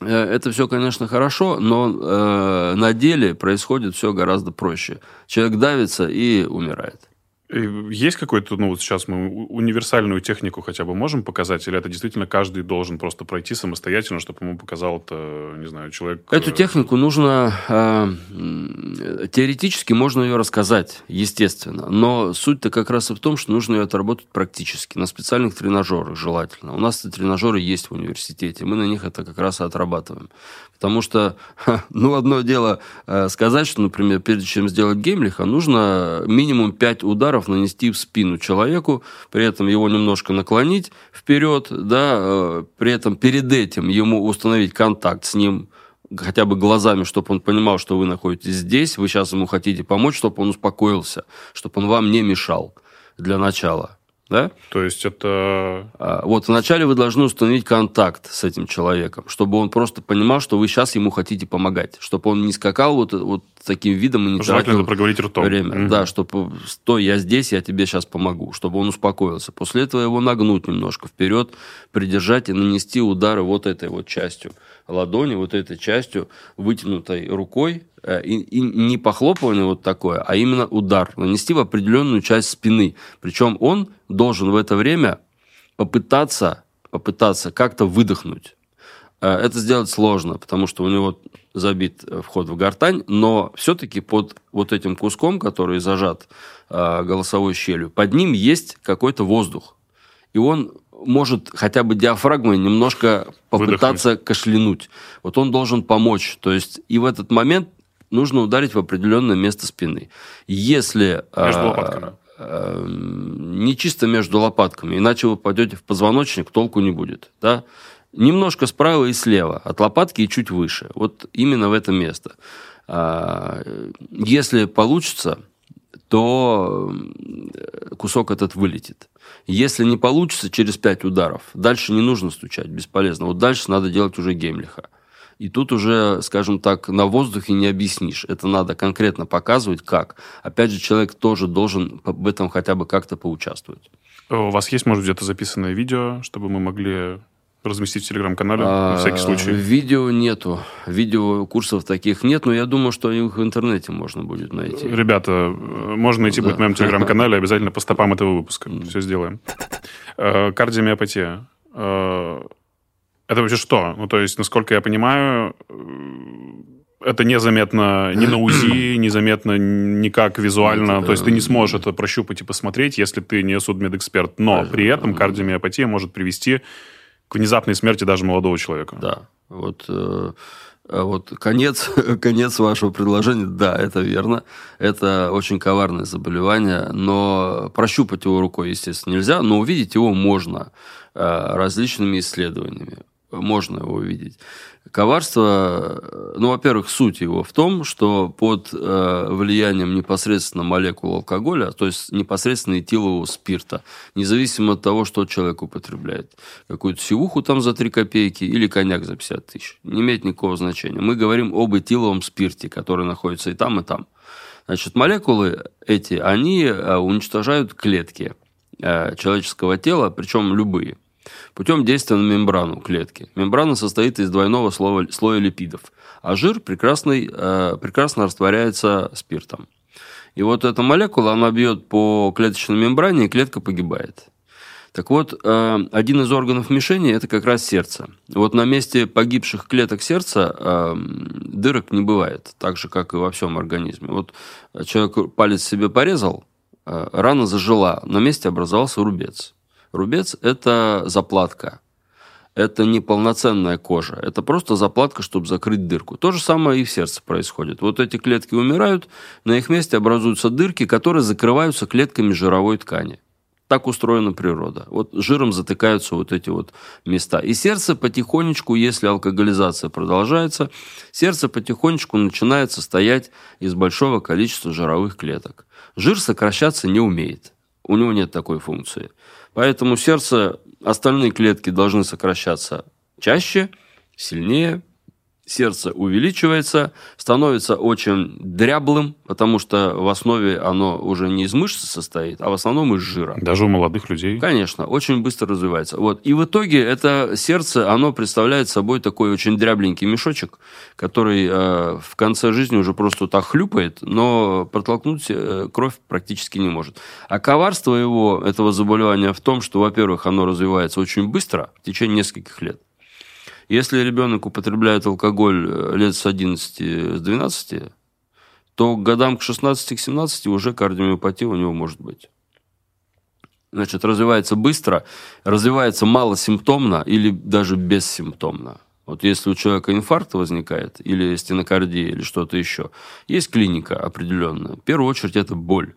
э, это все, конечно, хорошо, но э, на деле происходит все гораздо проще. Человек давится и умирает. Есть какой-то, ну вот сейчас мы универсальную технику хотя бы можем показать, или это действительно каждый должен просто пройти самостоятельно, чтобы ему показал это, не знаю, человек... Эту технику нужно... Э, теоретически можно ее рассказать, естественно, но суть-то как раз и в том, что нужно ее отработать практически, на специальных тренажерах желательно. У нас тренажеры есть в университете, мы на них это как раз и отрабатываем. Потому что, ну, одно дело э, сказать, что, например, прежде чем сделать геймлиха, нужно минимум 5 ударов нанести в спину человеку, при этом его немножко наклонить вперед, да, э, при этом перед этим ему установить контакт с ним, хотя бы глазами, чтобы он понимал, что вы находитесь здесь, вы сейчас ему хотите помочь, чтобы он успокоился, чтобы он вам не мешал для начала да? То есть это... А, вот вначале вы должны установить контакт с этим человеком, чтобы он просто понимал, что вы сейчас ему хотите помогать, чтобы он не скакал вот, вот таким видом и не тратил проговорить ртом. время. Угу. Да, чтобы стой, я здесь, я тебе сейчас помогу, чтобы он успокоился. После этого его нагнуть немножко вперед, придержать и нанести удары вот этой вот частью ладони, вот этой частью, вытянутой рукой, и, и не похлопывание вот такое, а именно удар, нанести в определенную часть спины. Причем он должен в это время попытаться, попытаться как-то выдохнуть. Э, это сделать сложно, потому что у него забит э, вход в гортань, но все-таки под вот этим куском, который зажат голосовой щелью, под ним есть какой-то воздух. И он может хотя бы диафрагмой немножко попытаться Выдохнуть. кашлянуть. Вот он должен помочь. То есть и в этот момент нужно ударить в определенное место спины. Если... Между а, лопатками. А, не чисто между лопатками, иначе вы пойдете в позвоночник, толку не будет. Да? Немножко справа и слева, от лопатки и чуть выше. Вот именно в это место. А, если получится, то кусок этот вылетит. Если не получится, через пять ударов. Дальше не нужно стучать, бесполезно. Вот дальше надо делать уже гемлиха. И тут уже, скажем так, на воздухе не объяснишь. Это надо конкретно показывать, как. Опять же, человек тоже должен в этом хотя бы как-то поучаствовать. У вас есть, может, где-то записанное видео, чтобы мы могли разместить в телеграм-канале на а, всякий случай? Видео нету. Видео курсов таких нет, но я думаю, что их в интернете можно будет найти. Ребята, можно найти да. будет в моем телеграм-канале обязательно по стопам этого выпуска. Все сделаем. Э, кардиомиопатия. Э, это вообще что? Ну, то есть, насколько я понимаю, э, это незаметно ни на УЗИ, незаметно никак визуально. Это, то есть ты не сможешь это прощупать и посмотреть, если ты не судмедэксперт. Но при этом кардиомиопатия может привести к внезапной смерти даже молодого человека. Да. Вот, э, вот конец, конец вашего предложения, да, это верно. Это очень коварное заболевание, но прощупать его рукой, естественно, нельзя, но увидеть его можно э, различными исследованиями можно его увидеть. Коварство, ну, во-первых, суть его в том, что под э, влиянием непосредственно молекул алкоголя, то есть непосредственно этилового спирта, независимо от того, что человек употребляет, какую-то сивуху там за 3 копейки или коньяк за 50 тысяч, не имеет никакого значения. Мы говорим об этиловом спирте, который находится и там, и там. Значит, молекулы эти, они э, уничтожают клетки э, человеческого тела, причем любые – путем действия на мембрану клетки. Мембрана состоит из двойного слоя, слоя липидов, а жир прекрасный, э, прекрасно растворяется спиртом. И вот эта молекула, она бьет по клеточной мембране, и клетка погибает. Так вот, э, один из органов мишени – это как раз сердце. Вот на месте погибших клеток сердца э, дырок не бывает, так же, как и во всем организме. Вот человек палец себе порезал, э, рана зажила, на месте образовался рубец. Рубец – это заплатка. Это не полноценная кожа, это просто заплатка, чтобы закрыть дырку. То же самое и в сердце происходит. Вот эти клетки умирают, на их месте образуются дырки, которые закрываются клетками жировой ткани. Так устроена природа. Вот жиром затыкаются вот эти вот места. И сердце потихонечку, если алкоголизация продолжается, сердце потихонечку начинает состоять из большого количества жировых клеток. Жир сокращаться не умеет. У него нет такой функции. Поэтому сердце, остальные клетки должны сокращаться чаще, сильнее, сердце увеличивается, становится очень дряблым, потому что в основе оно уже не из мышц состоит, а в основном из жира. Даже у молодых людей? Конечно, очень быстро развивается. Вот. И в итоге это сердце, оно представляет собой такой очень дрябленький мешочек, который э, в конце жизни уже просто так хлюпает, но протолкнуть э, кровь практически не может. А коварство его, этого заболевания в том, что, во-первых, оно развивается очень быстро, в течение нескольких лет. Если ребенок употребляет алкоголь э, лет с 11, с 12, то к годам к 16-17 уже кардиомиопатия у него может быть. Значит, развивается быстро, развивается малосимптомно или даже бессимптомно. Вот если у человека инфаркт возникает, или стенокардия, или что-то еще, есть клиника определенная. В первую очередь это боль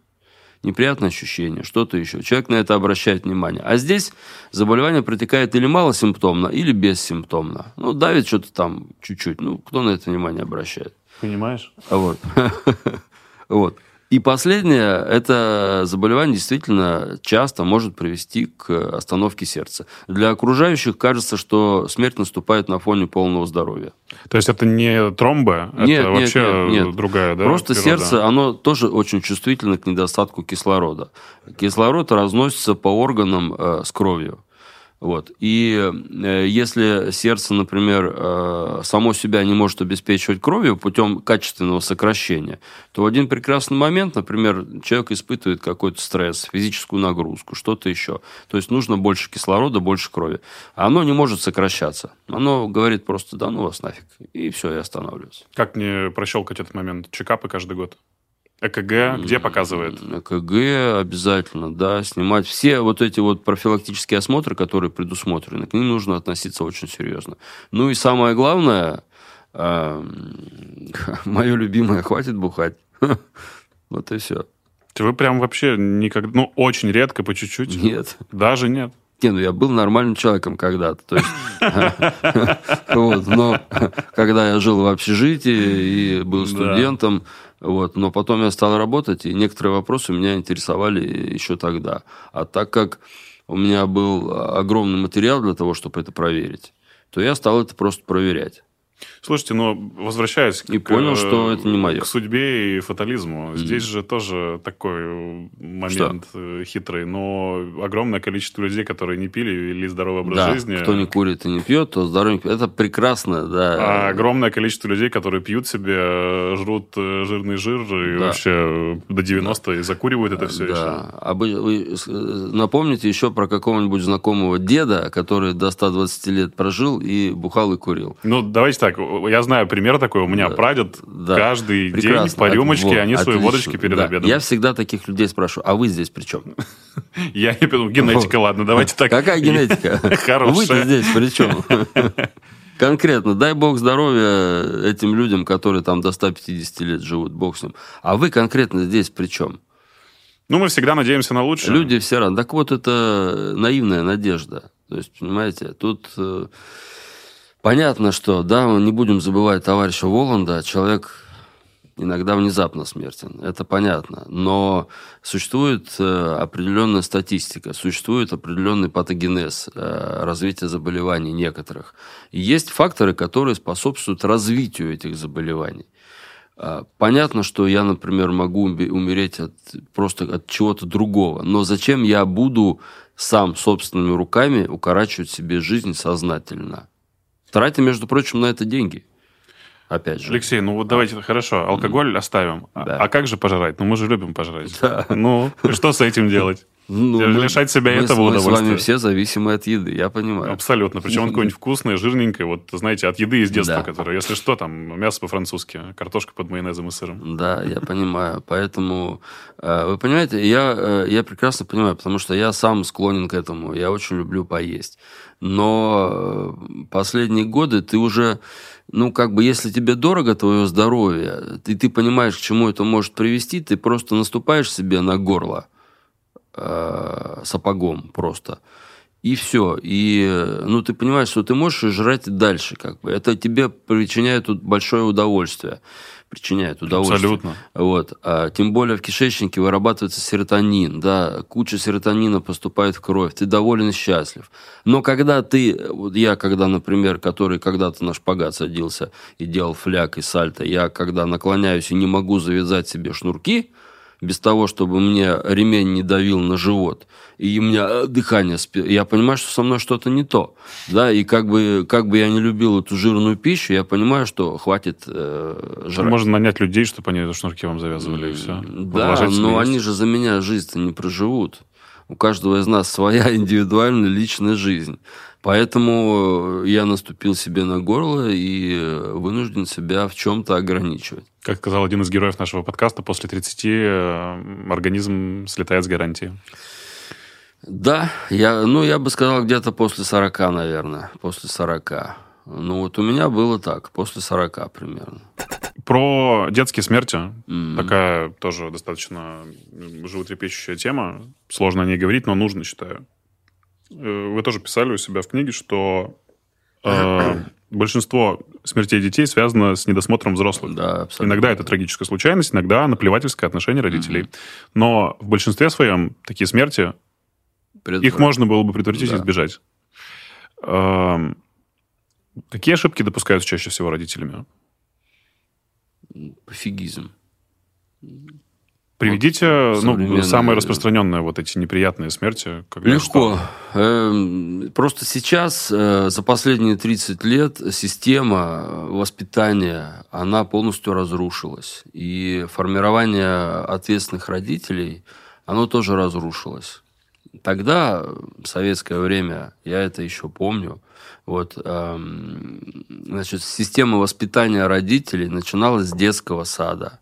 неприятное ощущение, что-то еще. Человек на это обращает внимание. А здесь заболевание протекает или малосимптомно, или бессимптомно. Ну, давит что-то там чуть-чуть. Ну, кто на это внимание обращает? Понимаешь? Вот. Вот. И последнее, это заболевание действительно часто может привести к остановке сердца. Для окружающих кажется, что смерть наступает на фоне полного здоровья. То есть это не тромбы, нет, это нет, вообще нет, нет. другая, да? Просто природа? сердце, оно тоже очень чувствительно к недостатку кислорода. Кислород разносится по органам э, с кровью. Вот. И э, если сердце, например, э, само себя не может обеспечивать кровью путем качественного сокращения, то в один прекрасный момент, например, человек испытывает какой-то стресс, физическую нагрузку, что-то еще. То есть нужно больше кислорода, больше крови. А оно не может сокращаться. Оно говорит просто, да ну вас нафиг. И все, и останавливается. Как мне прощелкать этот момент? Чекапы каждый год? ЭКГ где показывает? ЭКГ обязательно, да, снимать. Все вот эти вот профилактические осмотры, которые предусмотрены, к ним нужно относиться очень серьезно. Ну и самое главное, э, мое любимое, хватит бухать. Вот и все. Вы прям вообще никогда, ну, очень редко, по чуть-чуть? Нет. Даже нет? Не, ну я был нормальным человеком когда-то. То есть, вот, но когда я жил в общежитии и был студентом, вот, но потом я стал работать, и некоторые вопросы меня интересовали еще тогда. А так как у меня был огромный материал для того, чтобы это проверить, то я стал это просто проверять. Слушайте, но возвращаясь и к, понял, что это не мое. к судьбе и фатализму, mm. здесь же тоже такой момент что? хитрый, но огромное количество людей, которые не пили, вели здоровый образ да, жизни. кто не курит и не пьет, то здоровый. Это прекрасно, да. А огромное количество людей, которые пьют себе, жрут жирный жир и да. вообще до 90 да. и закуривают это все да. еще. А вы, вы напомните еще про какого-нибудь знакомого деда, который до 120 лет прожил и бухал и курил. Ну, давайте так, я знаю пример такой, у меня да, прадед да. каждый Прекрасно. день по рюмочке, вот, они свои водочки перед да. обедом. Я всегда таких людей спрашиваю, а вы здесь при чем? Я не пойду, генетика, ладно, давайте так. Какая генетика? Хорошая. Вы-то здесь при чем? Конкретно, дай бог здоровья этим людям, которые там до 150 лет живут, бог с ним. А вы конкретно здесь при чем? Ну, мы всегда надеемся на лучшее. Люди все рады. Так вот, это наивная надежда. То есть, понимаете, тут э, Понятно, что, да, мы не будем забывать товарища Воланда, человек иногда внезапно смертен, это понятно. Но существует э, определенная статистика, существует определенный патогенез э, развития заболеваний некоторых. И есть факторы, которые способствуют развитию этих заболеваний. А, понятно, что я, например, могу умереть от, просто от чего-то другого, но зачем я буду сам собственными руками укорачивать себе жизнь сознательно? Тратя, между прочим, на это деньги. Опять же. Алексей, ну вот давайте, а. хорошо, алкоголь mm. оставим. А, да. А как же пожрать? Ну мы же любим пожрать. Да. Ну, что с этим делать? Ну, Лишать себя мы, этого мы с удовольствия. вами все зависимы от еды, я понимаю. Абсолютно. Причем он какой-нибудь вкусный, жирненький. Вот, знаете, от еды из детства, Да. которое, если что, там мясо по-французски, картошка под майонезом и сыром. Да, я понимаю. Поэтому, э, вы понимаете, я, э, я прекрасно понимаю, потому что я сам склонен к этому. Я очень люблю поесть. Но э, последние годы ты уже, ну, как бы, если тебе дорого твое здоровье, ты, ты понимаешь, к чему это может привести, ты просто наступаешь себе на горло э, сапогом просто. И все. И, э, ну, ты понимаешь, что ты можешь и жрать и дальше, как бы. Это тебе причиняет тут большое удовольствие. Причиняет удовольствие. Абсолютно. Вот. А, тем более в кишечнике вырабатывается серотонин, да, куча серотонина поступает в кровь, ты доволен и счастлив. Но когда ты, вот я, когда, например, который когда-то на шпагат садился и делал фляг и сальто, я когда наклоняюсь и не могу завязать себе шнурки, без того, чтобы мне ремень не давил на живот, и у меня э, дыхание, я понимаю, что со мной что-то не то, да, и как бы, как бы я не любил эту жирную пищу, я понимаю, что хватит э, жрать. Можно нанять людей, чтобы они шнурки вам завязывали, и все. Да, но они же за меня жизнь-то не проживут. У каждого из нас своя индивидуальная личная жизнь. Поэтому я наступил себе на горло и вынужден себя в чем-то ограничивать. Как сказал один из героев нашего подкаста, после 30 э, организм слетает с гарантии. Да, я, ну, я бы сказал, где-то после 40, наверное. После 40. Ну, вот у меня было так, после 40 примерно. Про детские смерти. М. Такая тоже достаточно животрепещущая тема. Сложно о ней говорить, но нужно, считаю. Э, Вы тоже писали у себя в книге, что большинство смертей детей связано с недосмотром взрослых. Да, абсолютно. Иногда это трагическая случайность, иногда наплевательское отношение родителей. Но в большинстве своем такие смерти, Предотврат- их можно было бы предотвратить и Да. избежать. Эм, Какие ошибки допускаются чаще всего родителями? Пофигизм. Приведите ну, современные- самые распространенные вот эти неприятные смерти. Когда Легко. Эм, Просто сейчас, э, за последние 30 лет, система воспитания, она полностью разрушилась. И формирование ответственных родителей, оно тоже разрушилось. Тогда, в советское время, я это еще помню, вот, эм, значит, система воспитания родителей начиналась с детского сада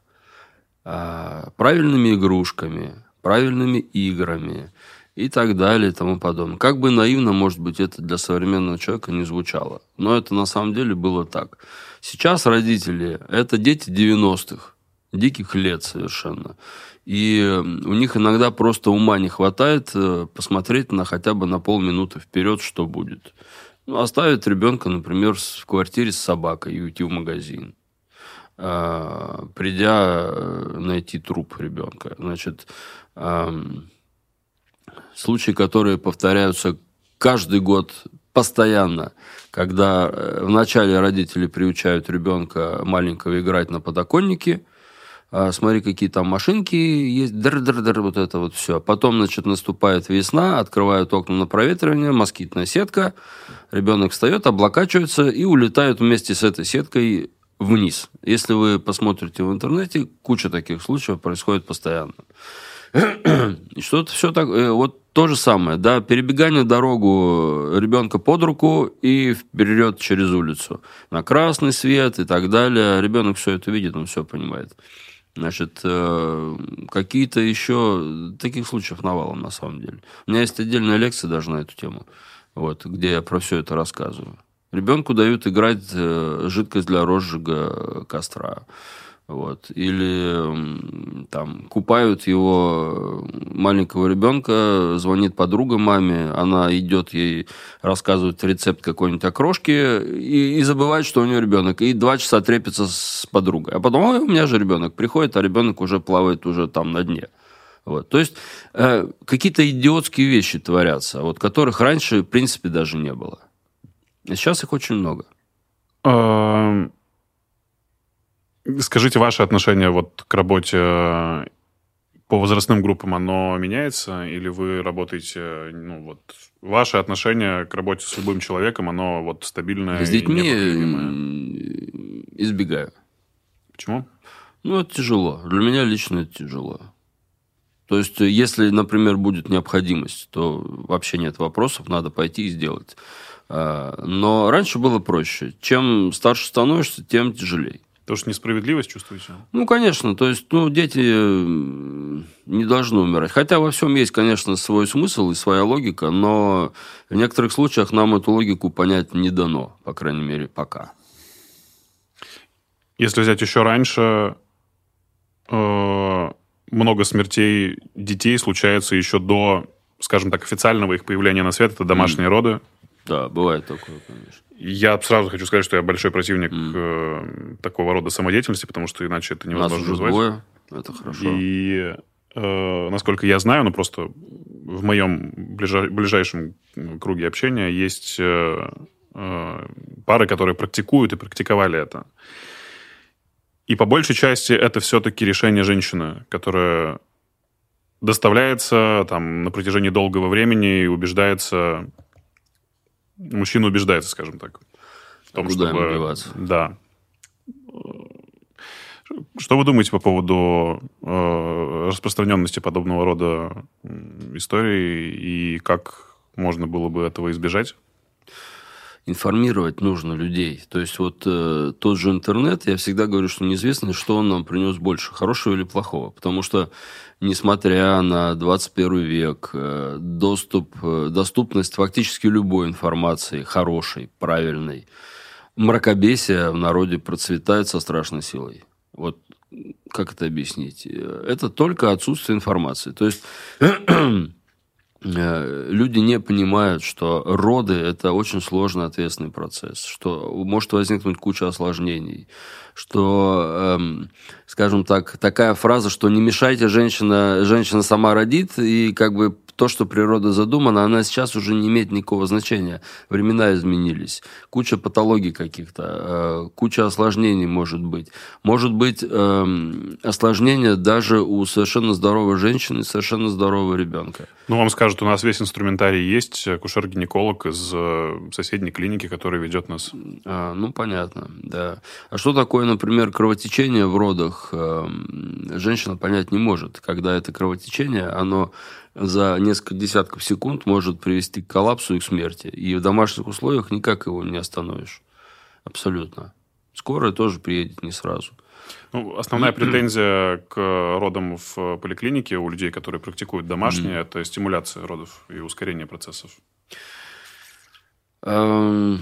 правильными игрушками, правильными играми и так далее и тому подобное. Как бы наивно, может быть, это для современного человека не звучало. Но это на самом деле было так. Сейчас родители – это дети 90-х, диких лет совершенно. И у них иногда просто ума не хватает э, посмотреть на хотя бы на полминуты вперед, что будет. Ну, оставить ребенка, например, в квартире с собакой и уйти в магазин а, придя э, найти труп ребенка. Значит, случаи, которые повторяются каждый год постоянно, когда э, вначале родители приучают ребенка маленького играть на подоконнике, а, смотри, какие там машинки есть, др-др-др, вот это вот все. Потом, значит, наступает весна, открывают окна на проветривание, москитная сетка, ребенок встает, облокачивается и улетает вместе с этой сеткой вниз. Если вы посмотрите в интернете, куча таких случаев происходит постоянно. Что-то все так, э, вот то же самое, да, перебегание дорогу ребенка под руку и вперед через улицу на красный свет и так далее. Ребенок все это видит, он все понимает. Значит, э, какие-то еще таких случаев навалом на самом деле. У меня есть отдельная лекция даже на эту тему, вот, где я про все это рассказываю. Ребенку дают играть э, жидкость для розжига костра. Вот. Или там купают его э, маленького ребенка, звонит подруга маме, она идет ей рассказывает рецепт какой-нибудь окрошки и, и забывает, что у нее ребенок. И два часа трепится с подругой. А потом, ой, у меня же ребенок приходит, а ребенок уже плавает уже там на дне. Вот. То есть э, какие-то идиотские вещи творятся, вот, которых раньше, в принципе, даже не было. А сейчас их очень много. Эм, Скажите, ваше отношение вот к работе э, по возрастным группам, оно меняется? Или вы работаете, ну вот, ваше отношение к работе с любым человеком, оно вот стабильное С детьми избегаю. Почему? Ну, это тяжело. Для меня лично это тяжело. То есть, если, например, будет необходимость, то вообще нет вопросов, надо пойти и сделать. А, но раньше было проще. Чем старше становишься, тем тяжелее. Потому что несправедливость чувствуете? Ну, конечно. То есть, ну, дети не должны умирать. Хотя во всем есть, конечно, свой смысл и своя логика, но в некоторых случаях нам эту логику понять не дано, по крайней мере, пока. Если взять еще раньше, э, много смертей детей случается еще до, скажем так, официального их появления на свет. Это домашние mm. роды. Да, бывает такое, конечно. Я сразу хочу сказать, что я большой противник mm. э, такого рода самодеятельности, потому что иначе это невозможно Нас назвать. Двое. Это хорошо. И э, насколько я знаю, ну просто в моем ближай, ближайшем круге общения есть э, э, пары, которые практикуют и практиковали это. И по большей части это все-таки решение женщины, которая доставляется там на протяжении долгого времени и убеждается... Мужчина убеждается, скажем так. В том, Куда чтобы... Да. Что вы думаете по поводу э, распространенности подобного рода историй и как можно было бы этого избежать? Информировать нужно людей. То есть вот э, тот же интернет, я всегда говорю, что неизвестно, что он нам принес больше, хорошего или плохого. Потому что, несмотря на 21 век, э, доступ, э, доступность фактически любой информации, хорошей, правильной, мракобесие в народе процветает со страшной силой. Вот как это объяснить? Это только отсутствие информации. То есть Э, люди не понимают, что роды – это очень сложный, ответственный процесс, что может возникнуть куча осложнений, что, эм, скажем так, такая фраза, что не мешайте, женщина, женщина сама родит, и как бы то, что природа задумана, она сейчас уже не имеет никакого значения. Времена изменились. Куча патологий каких-то, э, куча осложнений может быть. Может быть э, осложнение даже у совершенно здоровой женщины, совершенно здорового ребенка. Ну, вам скажут, у нас весь инструментарий есть, акушер-гинеколог из э, соседней клиники, который ведет нас. А, ну, понятно, да. А что такое, например, кровотечение в родах? Э, женщина понять не может, когда это кровотечение, оно за несколько десятков секунд может привести к коллапсу и к смерти. И в домашних условиях никак его не остановишь. Абсолютно. Скорая тоже приедет не сразу. Ну, основная претензия к родам в поликлинике у людей, которые практикуют домашние, mm-hmm. это стимуляция родов и ускорение процессов. Эм,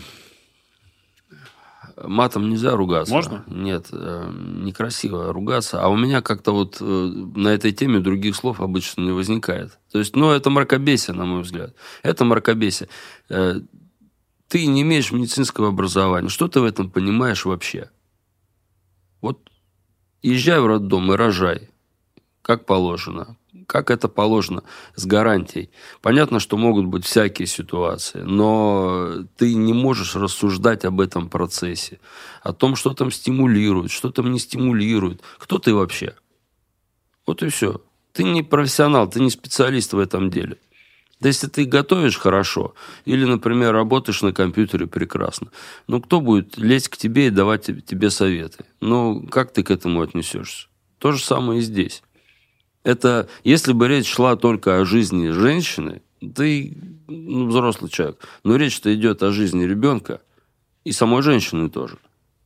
матом нельзя ругаться. Можно? Нет, э, некрасиво ругаться. А у меня как-то вот э, на этой теме других слов обычно не возникает. То есть, ну, это мракобесие, на мой взгляд. Это мракобесие. Э, ты не имеешь медицинского образования. Что ты в этом понимаешь вообще? Вот езжай в роддом и рожай, как положено как это положено, с гарантией. Понятно, что могут быть всякие ситуации, но ты не можешь рассуждать об этом процессе, о том, что там стимулирует, что там не стимулирует. Кто ты вообще? Вот и все. Ты не профессионал, ты не специалист в этом деле. Да если ты готовишь хорошо, или, например, работаешь на компьютере прекрасно, ну кто будет лезть к тебе и давать тебе советы? Ну, как ты к этому отнесешься? То же самое и здесь. Это если бы речь шла только о жизни женщины, ты ну, взрослый человек, но речь-то идет о жизни ребенка и самой женщины тоже.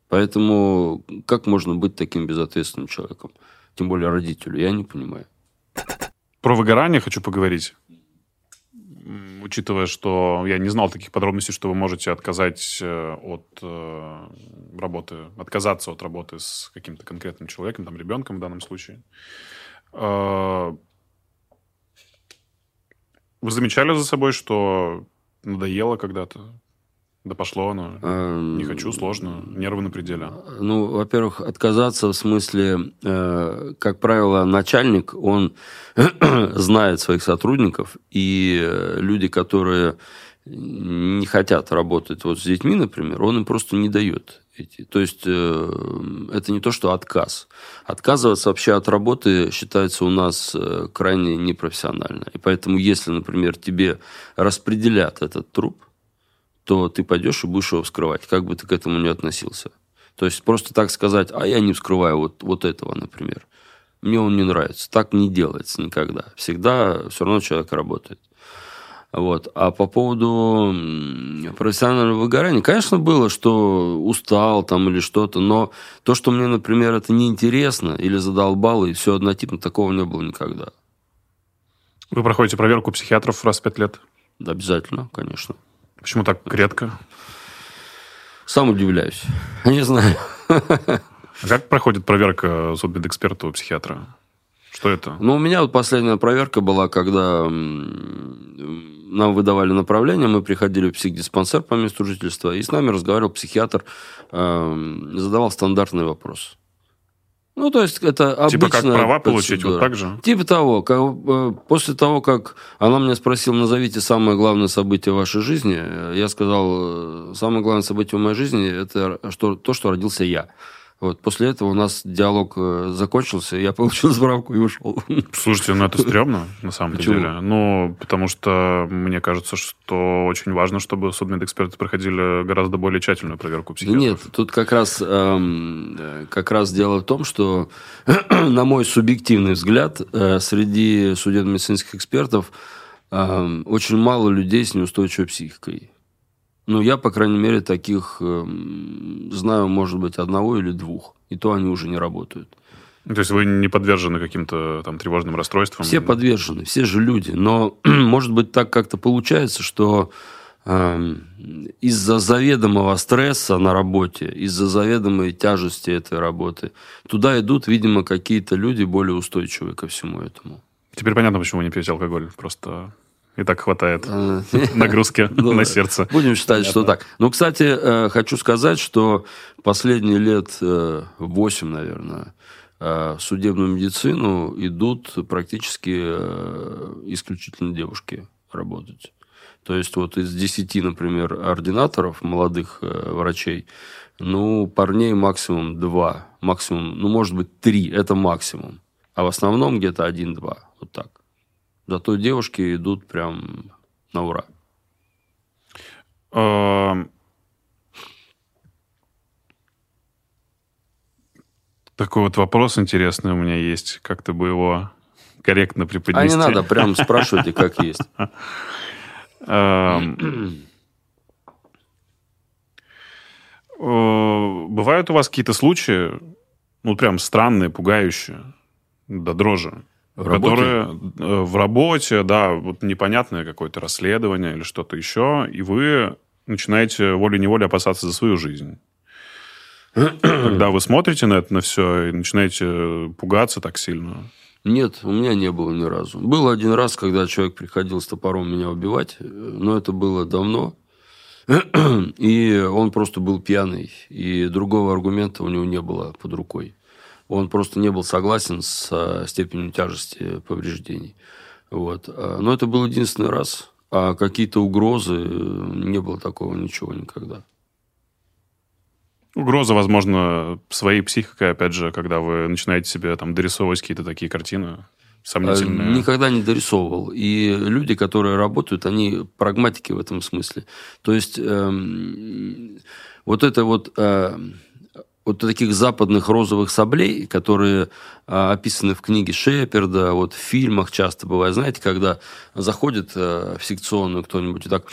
Поэтому как можно быть таким безответственным человеком? Тем более родителю, я не понимаю. Про выгорание хочу поговорить. Учитывая, что я не знал таких подробностей, что вы можете отказать э, от э, работы, отказаться от работы с каким-то конкретным человеком, там, ребенком в данном случае. А, вы замечали за собой, что надоело когда-то? Да пошло оно. Эм, Не хочу, сложно. Нервы на пределе. Ну, во-первых, отказаться в смысле, э, как правило, начальник, он знает своих сотрудников, и э, люди, которые не хотят работать вот с детьми, например, он им просто не дает эти. То есть э, это не то, что отказ. Отказываться вообще от работы считается у нас э, крайне непрофессионально. И поэтому, если, например, тебе распределят этот труп, то ты пойдешь и будешь его вскрывать, как бы ты к этому не относился. То есть просто так сказать, а я не вскрываю вот, вот этого, например. мне он не нравится. Так не делается никогда. Всегда все равно человек работает. Вот. А по поводу профессионального выгорания, конечно, было, что устал там или что-то, но то, что мне, например, это неинтересно или задолбало, и все однотипно, такого не было никогда. Вы проходите проверку психиатров раз в пять лет? Да, обязательно, конечно. Почему так редко? Сам удивляюсь. Не знаю. А как проходит проверка судмедэксперта у психиатра? Что это? Ну, у меня вот последняя проверка была, когда нам выдавали направление, мы приходили в психдиспансер по месту жительства, и с нами разговаривал психиатр, эм, задавал стандартный вопрос. Ну, то есть, это обычно... Типа как права получить, вот так же? Типа того. Как, э, после того, как она меня спросила, назовите самое главное событие в вашей жизни, я сказал, э, самое главное событие в моей жизни – это что, то, что родился я. Вот, после этого у нас диалог э, закончился, я получил справку и ушел. Слушайте, ну это стрёмно, на самом Почему? деле. Ну, потому что мне кажется, что очень важно, чтобы судмедэксперты проходили гораздо более тщательную проверку психиатров. Нет, тут как раз, эм, как раз дело в том, что, на мой субъективный взгляд, э, среди судебно-медицинских экспертов э, очень мало людей с неустойчивой психикой. Ну, я, по крайней мере, таких э, знаю, может быть, одного или двух. И то они уже не работают. То есть вы не подвержены каким-то там тревожным расстройствам? Все подвержены, все же люди. Но, может быть, так как-то получается, что э, из-за заведомого стресса на работе, из-за заведомой тяжести этой работы, туда идут, видимо, какие-то люди более устойчивые ко всему этому. Теперь понятно, почему вы не пьете алкоголь. Просто и так хватает а. нагрузки ну, на сердце. Будем считать, что так. Ну, кстати, э, хочу сказать, что последние лет 8, э, наверное, э, судебную медицину идут практически исключительно девушки работать. То есть вот из 10, например, ординаторов, молодых врачей, ну, парней максимум 2, максимум, ну, может быть, 3, это максимум. А в основном где-то 1-2, вот так. Зато девушки идут прям на ура. Такой вот вопрос интересный у меня есть. Как ты бы его корректно преподнести? А не надо, прям спрашивайте, как есть. Бывают у вас какие-то случаи, ну, прям странные, пугающие, до дрожи, в которые э, в работе, да, вот непонятное какое-то расследование или что-то еще, и вы начинаете волей-неволей опасаться за свою жизнь. Когда вы смотрите на это на все и начинаете пугаться так сильно. Нет, у меня не было ни разу. Был один раз, когда человек приходил с топором меня убивать, но это было давно. И он просто был пьяный, и другого аргумента у него не было под рукой. Он просто не был согласен с степенью тяжести повреждений. Вот. А, но это был единственный раз. А какие-то угрозы, не было такого ничего никогда. Угроза, возможно, своей психикой, опять же, когда вы начинаете себе там дорисовывать какие-то такие картины сомнительные. Никогда не дорисовывал. И люди, которые работают, они прагматики в этом смысле. То есть, эм, вот это вот... Э, вот таких западных розовых соблей, которые а, описаны в книге Шеперда, вот в фильмах часто бывает, знаете, когда заходит а, в секционную кто-нибудь и так,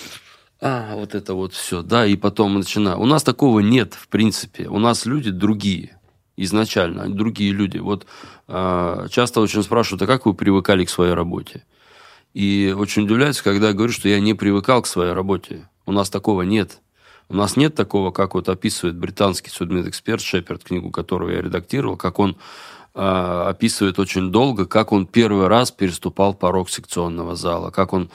а, вот это вот все, да, и потом начинаю. У нас такого нет, в принципе. У нас люди другие изначально, другие люди. Вот а, часто очень спрашивают, а как вы привыкали к своей работе? И очень удивляются, когда я говорю, что я не привыкал к своей работе. У нас такого нет. У нас нет такого, как вот описывает британский судмедэксперт Шеперд, книгу которую я редактировал, как он э, описывает очень долго, как он первый раз переступал порог секционного зала, как он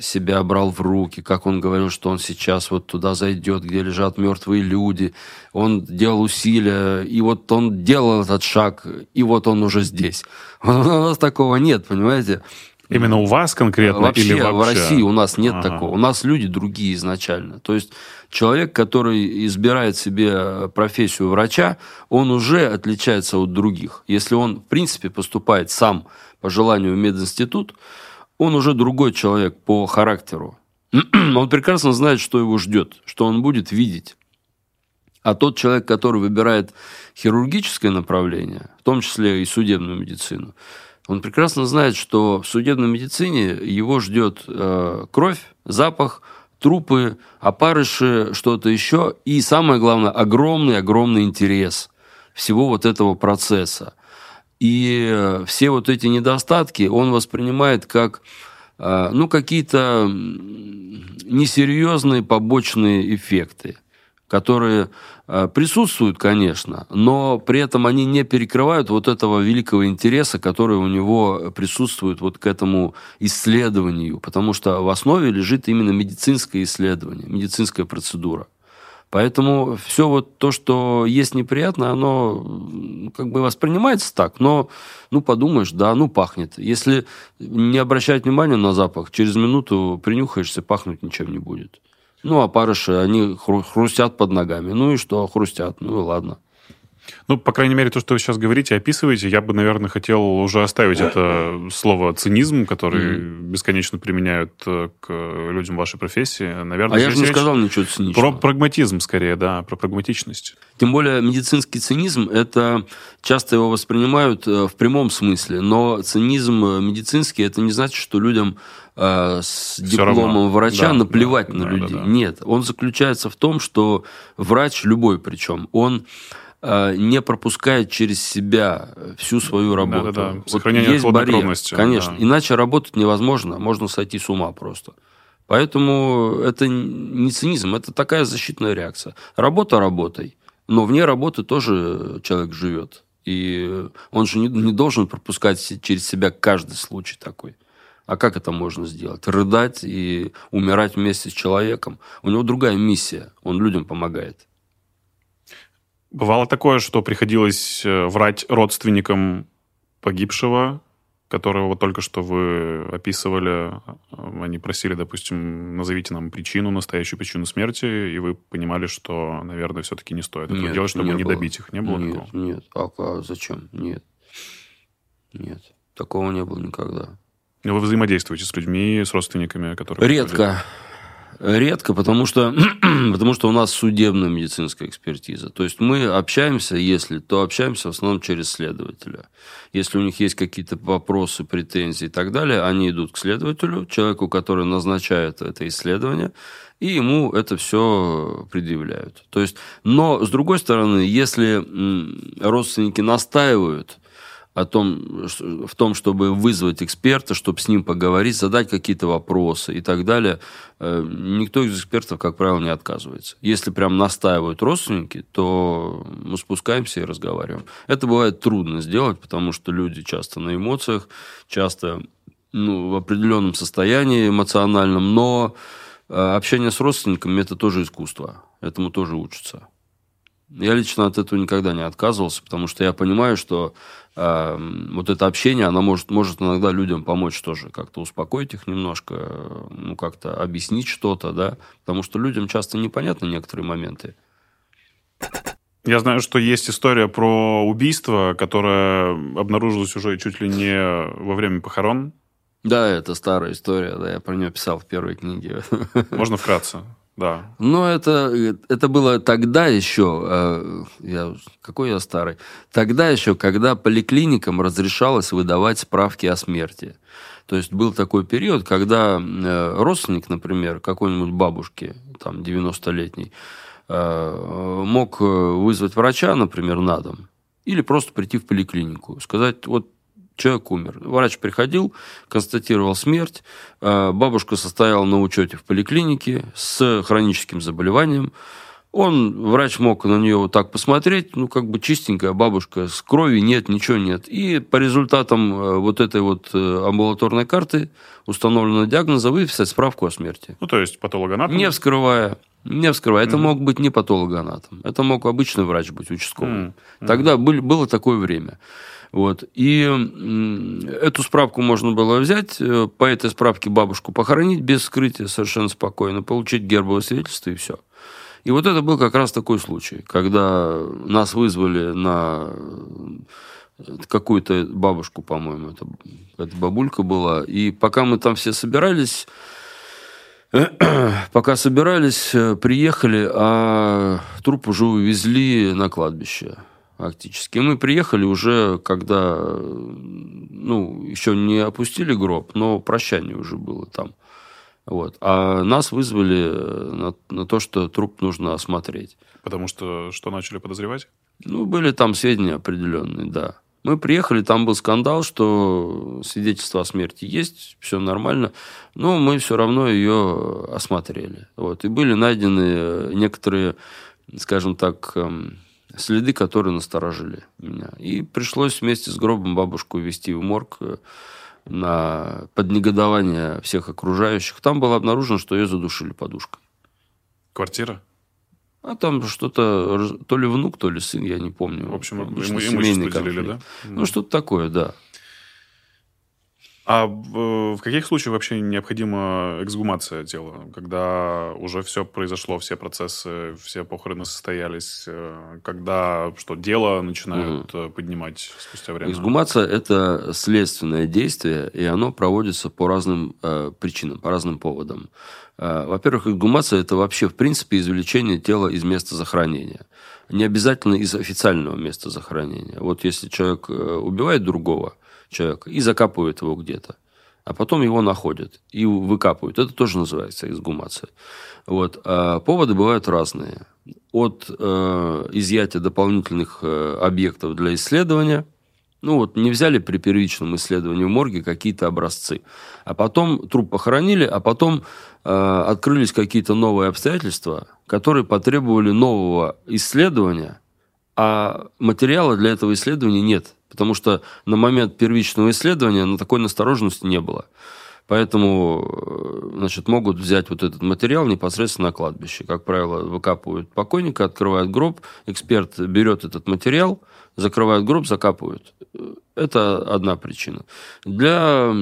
себя брал в руки, как он говорил, что он сейчас вот туда зайдет, где лежат мертвые люди. Он делал усилия, и вот он делал этот шаг, и вот он уже здесь. У нас такого нет, понимаете? Именно у вас конкретно вообще, или вообще? в России у нас нет ага. такого. У нас люди другие изначально. То есть человек, который избирает себе профессию врача, он уже отличается от других. Если он, в принципе, поступает сам по желанию в мединститут, он уже другой человек по характеру. Он прекрасно знает, что его ждет, что он будет видеть. А тот человек, который выбирает хирургическое направление, в том числе и судебную медицину, он прекрасно знает, что в судебной медицине его ждет э, кровь, запах, трупы, опарыши, что-то еще. И самое главное, огромный-огромный интерес всего вот этого процесса. И э, все вот эти недостатки он воспринимает как э, ну, какие-то несерьезные побочные эффекты которые э, присутствуют, конечно, но при этом они не перекрывают вот этого великого интереса, который у него присутствует вот к этому исследованию, потому что в основе лежит именно медицинское исследование, медицинская процедура. Поэтому все вот то, что есть неприятно, оно как бы воспринимается так, но, ну, подумаешь, да, ну, пахнет. Если не обращать внимания на запах, через минуту принюхаешься, пахнуть ничем не будет. Ну, а опарыши, они хрустят под ногами. Ну и что, хрустят, ну и ладно. Ну, по крайней мере, то, что вы сейчас говорите, описываете, я бы, наверное, хотел уже оставить это слово цинизм, который mm-hmm. бесконечно применяют э, к людям вашей профессии. Наверное, а я же не сказал ничего циничного. Про прагматизм, скорее, да, про прагматичность. Тем более медицинский цинизм, это часто его воспринимают э, в прямом смысле, но цинизм э, медицинский, это не значит, что людям с дипломом врача да, наплевать да, на да, людей. Да, да. Нет, он заключается в том, что врач, любой причем, он не пропускает через себя всю свою работу. Да, да, да. Сохранение вот есть барьер, конечно. Да. Иначе работать невозможно, можно сойти с ума просто. Поэтому это не цинизм, это такая защитная реакция. Работа работой, но вне работы тоже человек живет. И он же не, не должен пропускать через себя каждый случай такой. А как это можно сделать? Рыдать и умирать вместе с человеком. У него другая миссия, он людям помогает. Бывало такое, что приходилось э, врать родственникам погибшего, которого только что вы описывали. Они просили, допустим, назовите нам причину, настоящую причину смерти, и вы понимали, что, наверное, все-таки не стоит этого нет, делать, чтобы не, не добить их. Не было нет, такого? Нет, а, а зачем? Нет. Нет, такого не было никогда. Но вы взаимодействуете с людьми, с родственниками, которые... Редко. Редко, потому что, потому что у нас судебная медицинская экспертиза. То есть мы общаемся, если, то общаемся в основном через следователя. Если у них есть какие-то вопросы, претензии и так далее, они идут к следователю, человеку, который назначает это исследование, и ему это все предъявляют. То есть, но, с другой стороны, если родственники настаивают, о том, в том, чтобы вызвать эксперта, чтобы с ним поговорить, задать какие-то вопросы и так далее, э, никто из экспертов, как правило, не отказывается. Если прям настаивают родственники, то мы спускаемся и разговариваем. Это бывает трудно сделать, потому что люди часто на эмоциях, часто ну, в определенном состоянии эмоциональном, но э, общение с родственниками – это тоже искусство, этому тоже учатся. Я лично от этого никогда не отказывался, потому что я понимаю, что э, вот это общение, оно может, может иногда людям помочь тоже, как-то успокоить их немножко, ну, как-то объяснить что-то, да, потому что людям часто непонятны некоторые моменты. Я знаю, что есть история про убийство, которое обнаружилось уже чуть ли не во время похорон. Да, это старая история, да, я про нее писал в первой книге. Можно вкратце? Да. Но это, это было тогда еще, э, я, какой я старый, тогда еще, когда поликлиникам разрешалось выдавать справки о смерти. То есть был такой период, когда э, родственник, например, какой-нибудь бабушки, там, 90-летней, э, мог вызвать врача, например, на дом, или просто прийти в поликлинику, сказать, вот человек умер. Врач приходил, констатировал смерть. А, бабушка состояла на учете в поликлинике с хроническим заболеванием. Он, врач мог на нее вот так посмотреть, ну, как бы чистенькая бабушка, с крови нет, ничего нет. И по результатам э, вот этой вот э, амбулаторной карты установленного диагноза выписать справку о смерти. Ну, то есть патологоанатом? Не вскрывая. Не вскрывая. Mm-hmm. Это мог быть не патологоанатом. Это мог обычный врач быть, участковый. Mm-hmm. Тогда был, было такое время. Вот. И эту справку можно было взять, э, по этой справке бабушку похоронить без скрытия совершенно спокойно, получить гербовое свидетельство и все. И вот это был как раз такой случай, когда нас вызвали на э, какую-то бабушку, по-моему, это, это бабулька была. И пока мы там все собирались, Пока собирались, э, приехали, а труп уже увезли на кладбище фактически. Мы приехали уже, когда, ну, еще не опустили гроб, но прощание уже было там. Вот. А нас вызвали на, на то, что труп нужно осмотреть. Потому что что начали подозревать? Ну, были там сведения определенные, да. Мы приехали, там был скандал, что свидетельство о смерти есть, все нормально, но мы все равно ее осмотрели. Вот. И были найдены некоторые, скажем так, эм, следы, которые насторожили меня. И пришлось вместе с гробом бабушку везти в морг э, на поднегодование всех окружающих. Там было обнаружено, что ее задушили подушкой. Квартира? А там что-то, то ли внук, то ли сын, я не помню. В общем, имущество делили, да? Ну, что-то такое, да. А в, каких случаях вообще необходима эксгумация тела? Когда уже все произошло, все процессы, все похороны состоялись, э, когда что, дело начинают угу. поднимать спустя время? Эксгумация – это следственное действие, и оно проводится по разным э, причинам, по разным поводам. Э, во-первых, эксгумация – это вообще, в принципе, извлечение тела из места захоронения. Не обязательно из официального места захоронения. Вот если человек э, убивает другого – человека и закапывают его где-то. А потом его находят и выкапывают. Это тоже называется эксгумация. Вот. А поводы бывают разные. От э, изъятия дополнительных э, объектов для исследования. Ну вот не взяли при первичном исследовании в морге какие-то образцы. А потом труп похоронили, а потом э, открылись какие-то новые обстоятельства, которые потребовали нового исследования, а материала для этого исследования нет потому что на момент первичного исследования на такой настороженности не было. Поэтому э, значит, могут взять вот этот материал непосредственно на кладбище. Как правило, выкапывают покойника, открывают гроб, эксперт берет этот материал, закрывает гроб, закапывают. Это одна причина. Для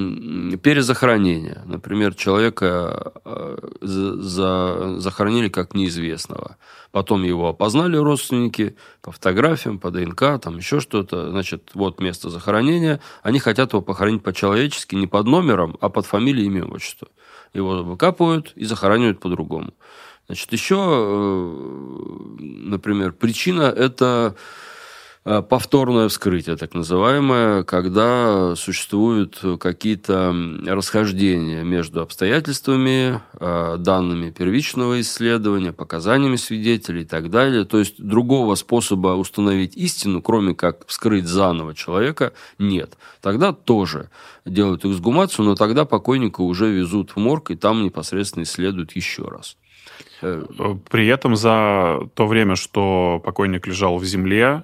перезахоронения, например, человека э, за, захоронили как неизвестного. Потом его опознали родственники по фотографиям, по ДНК, там еще что-то. Значит, вот место захоронения. Они хотят его похоронить по-человечески, не под номером, а под фамилией, имя, отчество. Его выкапывают и захоранивают по-другому. Значит, еще, э, например, причина – это повторное вскрытие, так называемое, когда существуют какие-то расхождения между обстоятельствами, э, данными первичного исследования, показаниями свидетелей и так далее. То есть другого способа установить истину, кроме как вскрыть заново человека, нет. Тогда тоже делают эксгумацию, но тогда покойника уже везут в морг, и там непосредственно исследуют еще раз. Э, При этом за то время, что покойник лежал в земле,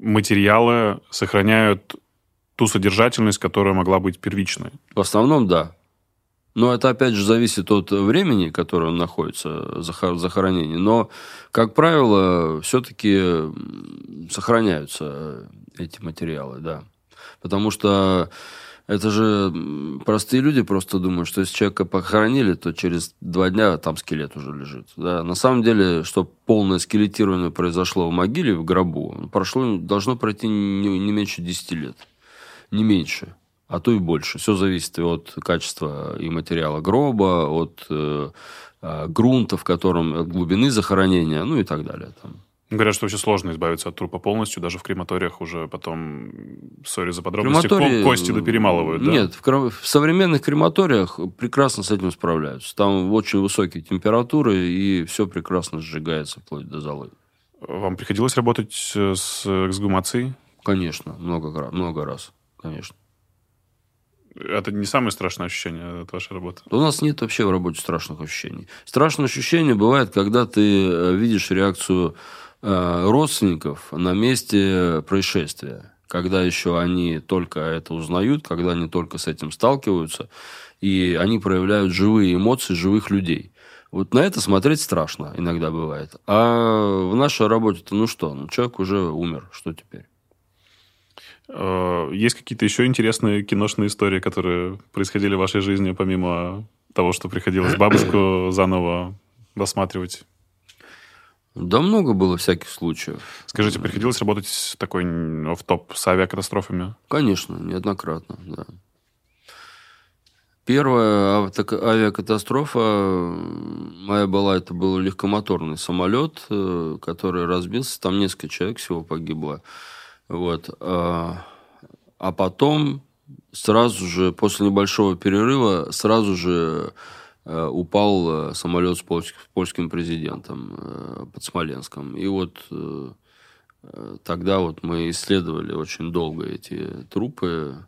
материалы сохраняют ту содержательность, которая могла быть первичной. В основном, да. Но это, опять же, зависит от времени, которое он находится в захоронении. Но, как правило, все-таки сохраняются эти материалы, да. Потому что это же простые люди просто думают, что если человека похоронили, то через два дня там скелет уже лежит. Да? На самом деле, чтобы полное скелетирование произошло в могиле, в гробу, прошло, должно пройти не, не меньше 10 лет. Не меньше а то и больше. Все зависит от качества и материала гроба, от э, э, грунта, в котором, от глубины захоронения, ну и так далее. Там. Говорят, что вообще сложно избавиться от трупа полностью, даже в крематориях уже потом, сори за подробности, Крематории... кости доперемалывают, да? Нет, в, кр... в современных крематориях прекрасно с этим справляются. Там очень высокие температуры, и все прекрасно сжигается вплоть до золы. Вам приходилось работать с эксгумацией? Конечно, много, много раз, конечно. Это не самое страшное ощущение от вашей работы? У нас нет вообще в работе страшных ощущений. Страшное ощущение бывает, когда ты э, видишь реакцию Э, родственников на месте происшествия, когда еще они только это узнают, когда они только с этим сталкиваются, и они проявляют живые эмоции живых людей. Вот на это смотреть страшно иногда бывает. А в нашей работе-то, ну что, ну человек уже умер, что теперь? Э, есть какие-то еще интересные киношные истории, которые происходили в вашей жизни, помимо того, что приходилось бабушку заново досматривать? Да много было всяких случаев. Скажите, приходилось работать такой в топ с авиакатастрофами? Конечно, неоднократно, да. Первая авиакатастрофа моя была, это был легкомоторный самолет, э, который разбился. Там несколько человек всего погибло. Вот. А, а потом сразу же, после небольшого перерыва, сразу же упал самолет с польским президентом под Смоленском. И вот тогда вот мы исследовали очень долго эти трупы.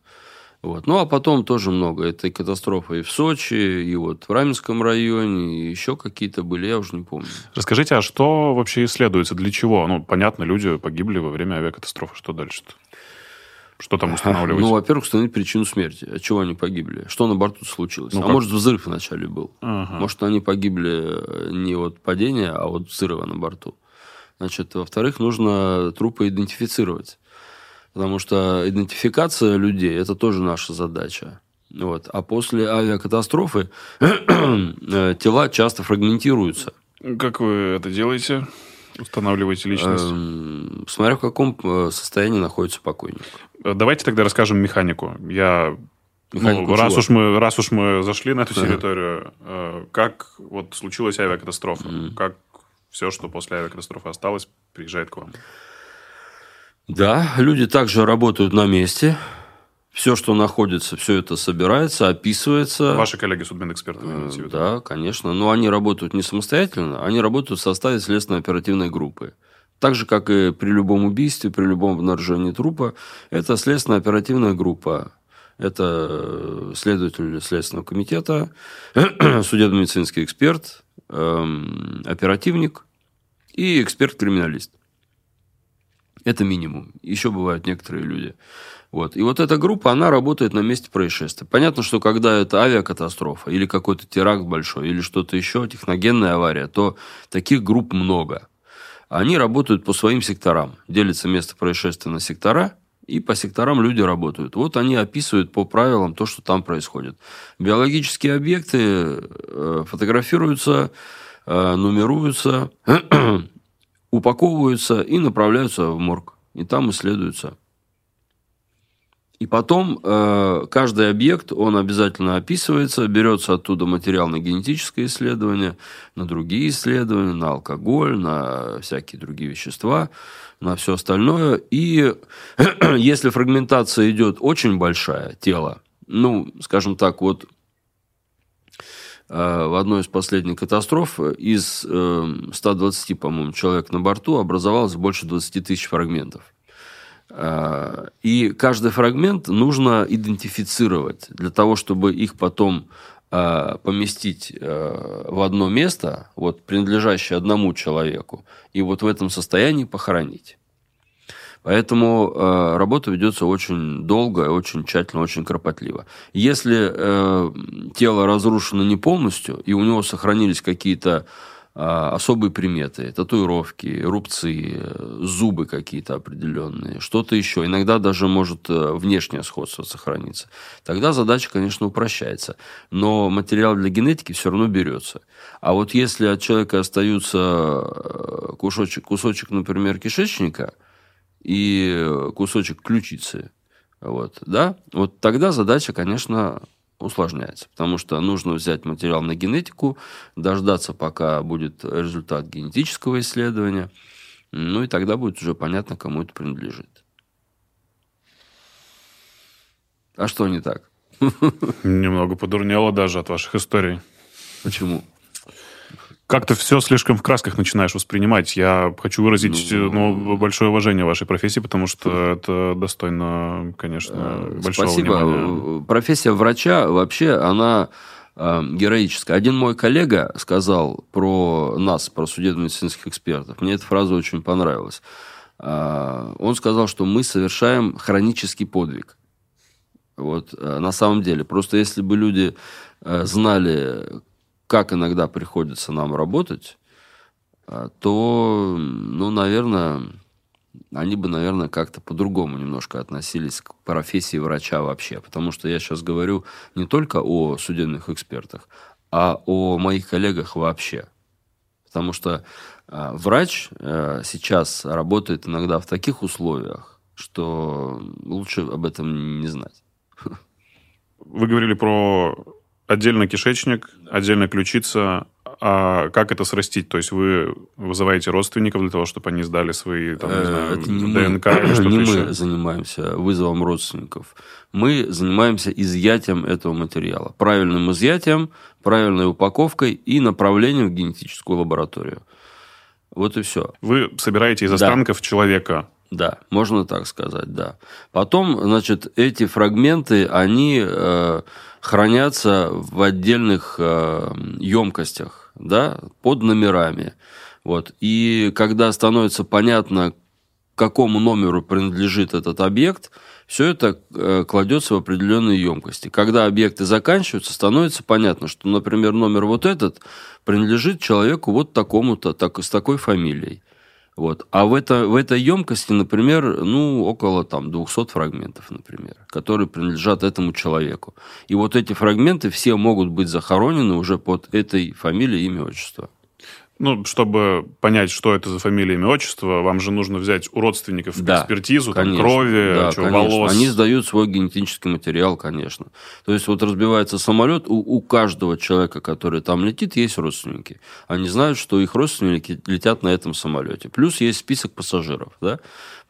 Вот. Ну, а потом тоже много. Это и катастрофа и в Сочи, и вот в Раменском районе, и еще какие-то были, я уже не помню. Расскажите, а что вообще исследуется? Для чего? Ну, понятно, люди погибли во время авиакатастрофы. Что дальше-то? Что там устанавливать? Ну, во-первых, установить причину смерти. От чего они погибли? Что на борту случилось? Ну, а как? может, взрыв вначале был? Ага. Может, они погибли не от падения, а от взрыва на борту. Значит, во-вторых, нужно трупы идентифицировать. Потому что идентификация людей – это тоже наша задача. Вот. А после авиакатастрофы э, тела часто фрагментируются. Как вы это делаете? Устанавливаете личность? Эм, смотря в каком э, состоянии находится покойник. Э, давайте тогда расскажем механику. Я ну, раз уж мы раз уж мы зашли на эту территорию, как вот случилась авиакатастрофа, mm. как все, что после авиакатастрофы осталось, приезжает к вам. Да, люди также работают на месте. Все, что находится, все это собирается, описывается. Ваши коллеги судмедэксперты, виду? Да, конечно. Но они работают не самостоятельно, они работают в составе следственно-оперативной группы. Так же, как и при любом убийстве, при любом обнаружении трупа, это следственно-оперативная группа. Это э, следователь Следственного комитета, судебно-медицинский эксперт, эм, оперативник и эксперт-криминалист. Это минимум. Еще бывают некоторые люди. Вот. И вот эта группа, она работает на месте происшествия. Понятно, что когда это авиакатастрофа или какой-то теракт большой, или что-то еще, техногенная авария, то таких групп много. Они работают по своим секторам. Делится место происшествия на сектора, и по секторам люди работают. Вот они описывают по правилам то, что там происходит. Биологические объекты э, фотографируются, э, нумеруются, упаковываются и направляются в морг. И там исследуются. И потом э, каждый объект, он обязательно описывается, берется оттуда материал на генетическое исследование, на другие исследования, на алкоголь, на всякие другие вещества, на все остальное. И если фрагментация идет очень большая, тело, ну, скажем так, вот Э, в одной из последних катастроф из 120, э, по-моему, человек на борту образовалось больше 20 тысяч фрагментов. Э, и каждый фрагмент нужно идентифицировать для того, чтобы их потом поместить в одно место, вот, принадлежащее одному человеку, и вот в этом состоянии похоронить. Поэтому э, работа ведется очень долго, очень тщательно, очень кропотливо. Если э, тело разрушено не полностью, и у него сохранились какие-то э, особые приметы, татуировки, рубцы, зубы какие-то определенные, что-то еще. Иногда даже может э, внешнее сходство сохраниться. Тогда задача, конечно, упрощается. Но материал для генетики все равно берется. А вот если от человека остается э, кусочек, кусочек например, кишечника – и кусочек ключицы. Вот, да? вот тогда задача, конечно, усложняется, потому что нужно взять материал на генетику, дождаться, пока будет результат генетического исследования, ну и тогда будет уже понятно, кому это принадлежит. А что не так? Немного подурнело даже от ваших историй. Почему? Как-то все слишком в красках начинаешь воспринимать. Я хочу выразить ну, ну, большое уважение вашей профессии, потому что это достойно, конечно, э, большого Спасибо. внимания. Профессия врача вообще, она э, героическая. Один мой коллега сказал про нас, про судебно-медицинских экспертов. Мне эта фраза очень понравилась. Э, он сказал, что мы совершаем хронический подвиг. Вот на самом деле. Просто если бы люди знали, как иногда приходится нам работать, а, то, ну, наверное, они бы, наверное, как-то по-другому немножко относились к профессии врача вообще. Потому что я сейчас говорю не только о судебных экспертах, а о моих коллегах вообще. Потому что а, врач а, сейчас работает иногда в таких условиях, что лучше об этом не знать. Вы говорили про отдельно кишечник, отдельно ключица. А как это срастить? То есть вы вызываете родственников для того, чтобы они сдали свои там, не Э, знаю, это не ДНК мы, или что-то не еще? мы занимаемся вызовом родственников. Мы занимаемся изъятием этого материала. Правильным изъятием, правильной упаковкой и направлением в генетическую лабораторию. Вот и все. Вы собираете из Да. останков человека. Да, можно так сказать, да. Потом, значит, эти фрагменты, они э, хранятся в отдельных э, емкостях, да, под номерами. Вот. И когда становится понятно, какому номеру принадлежит этот объект, все это э, кладется в определенные емкости. Когда объекты заканчиваются, становится понятно, что, например, номер вот этот принадлежит человеку вот такому-то, так, с такой фамилией. Вот. А в, это, в этой емкости, например, ну, около там, 200 фрагментов, например, которые принадлежат этому человеку. И вот эти фрагменты все могут быть захоронены уже под этой фамилией, имя, отчество. Ну, чтобы понять, что это за фамилия, имя, отчество, вам же нужно взять у родственников Да, экспертизу, там, Конечно. крови, Да, чё, конечно. волос. Они сдают свой генетический материал, конечно. То есть, вот разбивается самолет, у, у каждого человека, который там летит, есть родственники. Они знают, что их родственники летят на этом самолете. Плюс есть список пассажиров. Да?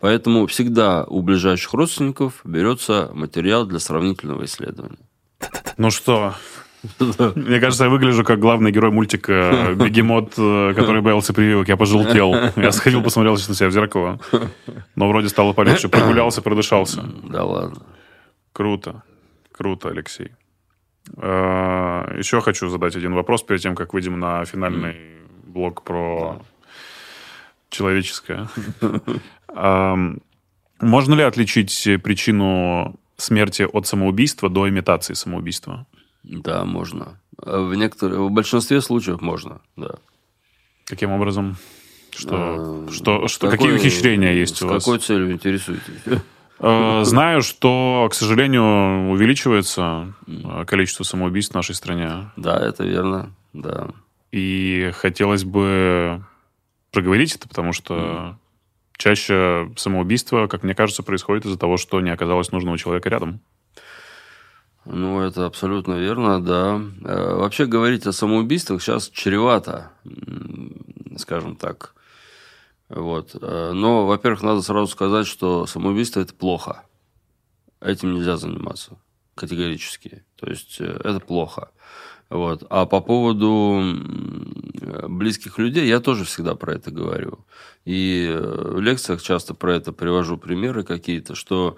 Поэтому всегда у ближайших родственников берется материал для сравнительного исследования. Ну что, мне кажется, я выгляжу как главный герой мультика «Бегемот», э, который боялся прививок. Я пожелтел. Я сходил, посмотрел сейчас на себя в зеркало. Но вроде стало полегче. Прогулялся, продышался. Да ладно. Круто. Круто, Алексей. Э, Еще хочу задать один вопрос перед тем, как выйдем на финальный блок про человеческое. Ам, Можно ли отличить причину смерти от самоубийства до имитации самоубийства? Да, можно. В, некоторых, в большинстве случаев можно, да. Каким образом? Что, Э, что, с что, какой- какие ухищрения есть с у вас? какой целью интересуетесь? Э, Знаю, что, к сожалению, увеличивается э, количество самоубийств в нашей стране. Да, это верно, да. И хотелось бы проговорить это, потому что чаще самоубийство, как мне кажется, происходит из-за того, что не оказалось нужного человека рядом. Ну, это абсолютно верно, да. Э, Вообще говорить о самоубийствах сейчас чревато, скажем так. Вот. Э, Но, во-первых, надо сразу сказать, что самоубийство – это плохо. Этим нельзя заниматься категорически. То есть, э, это плохо. Вот. А по поводу близких людей, я тоже всегда про это говорю. И в лекциях часто про это привожу примеры какие-то, что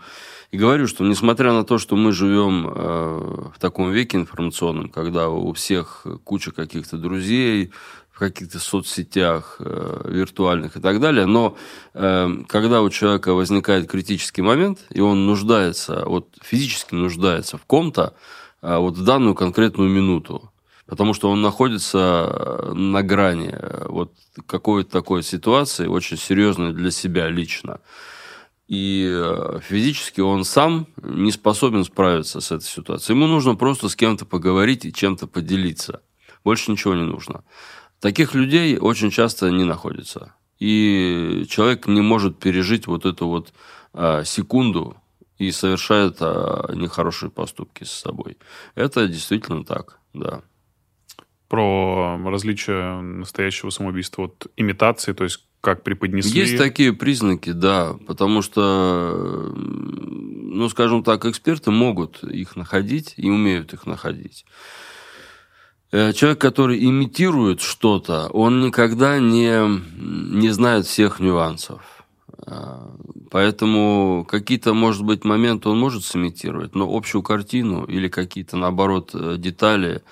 и говорю, что несмотря на то, что мы живем э, в таком веке информационном, когда у всех куча каких-то друзей, в каких-то соцсетях э, виртуальных и так далее, но э, когда у человека возникает критический момент, и он нуждается, вот физически нуждается в ком-то, а вот в данную конкретную минуту, потому что он находится э, на грани э, вот какой-то такой ситуации, очень серьезной для себя лично. И э, физически он сам не способен справиться с этой ситуацией. Ему нужно просто с кем-то поговорить и чем-то поделиться. Больше ничего не нужно. Таких людей очень часто не находится. И человек не может пережить вот эту вот а, секунду и совершает а, нехорошие поступки с собой. Это действительно так, да. Про различие настоящего самоубийства от имитации, то есть как преподнесли. Есть такие признаки, да, потому что, ну, скажем так, эксперты могут их находить и умеют их находить. Э, Человек, который имитирует что-то, он никогда не, не знает всех нюансов. А, Поэтому какие-то, может быть, моменты он может сымитировать, но общую картину или какие-то, наоборот, э, детали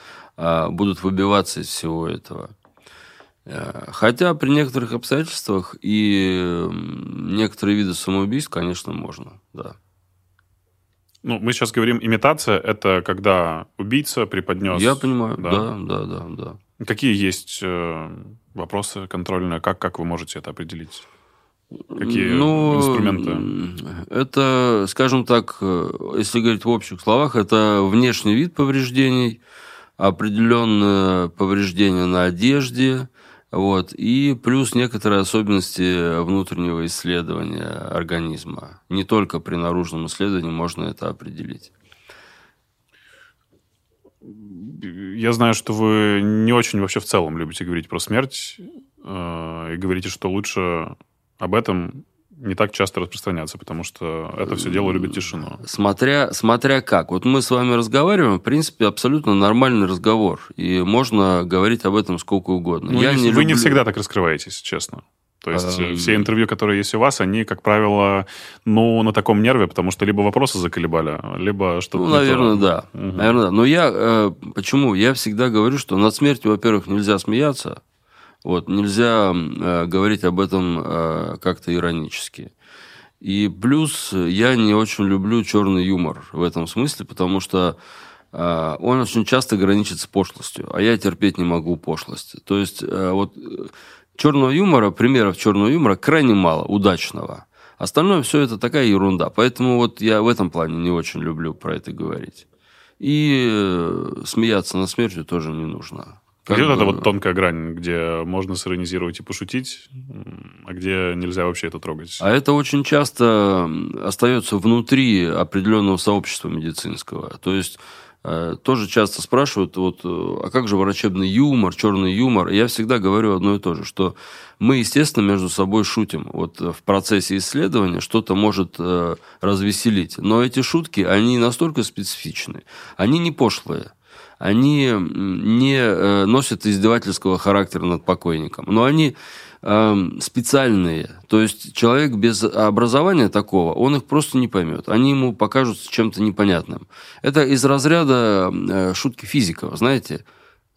будут выбиваться из всего этого. Хотя при некоторых обстоятельствах и некоторые виды самоубийств, конечно, можно, да. Ну, мы сейчас говорим, имитация – это когда убийца преподнес... Я понимаю, да. да, да, да, да. Какие есть э, вопросы контрольные? Как, как вы можете это определить? Какие Ну, инструменты? Это, скажем так, э, если говорить в общих словах, это внешний вид повреждений, определенное повреждение на одежде, вот, и плюс некоторые особенности внутреннего исследования организма. Не только при наружном исследовании можно это определить. я знаю, что вы не очень вообще в целом любите говорить про смерть э, и говорите, что лучше об этом не так часто распространяться, потому что это все дело любит тишину. Смотря, смотря как. Вот мы с вами разговариваем, в принципе, абсолютно нормальный разговор. И можно говорить об этом сколько угодно. Ну, Я не, не вы не всегда так раскрываетесь, честно. То есть Эм. все интервью, которые есть у вас, они, как правило, ну, на таком нерве, потому что либо вопросы заколебали, либо что-то Ну, наверное, да. Мгм. Наверное, да. Но я э, почему? Я всегда говорю, что над смертью, во-первых, нельзя смеяться. Вот, нельзя э, говорить об этом э, как-то иронически. И плюс я не очень люблю черный юмор в этом смысле, потому что э, он очень часто граничит с пошлостью, а я терпеть не могу пошлости. То есть э, вот э, черного юмора, примеров черного юмора крайне мало, удачного. Остальное все это такая ерунда. Поэтому вот я в этом плане не очень люблю про это говорить. И э, смеяться над смертью тоже не нужно. Как Где вот эта бы- вот тонкая грань, где можно сиронизировать и пошутить, а где нельзя вообще это трогать? А это очень часто остается внутри определенного сообщества медицинского. То есть э, тоже часто спрашивают, вот, э, а как же врачебный юмор, черный юмор? И я всегда говорю одно и то же, что мы, естественно, между собой шутим. Вот э, в процессе исследования что-то может развеселить. Но эти шутки, они настолько специфичны, они не пошлые. Они не э, носят издевательского характера над покойником, но они эм, специальные. То есть человек без образования такого, он их просто не поймет. Они ему покажутся чем-то непонятным. Это из разряда э, шутки физиков, знаете.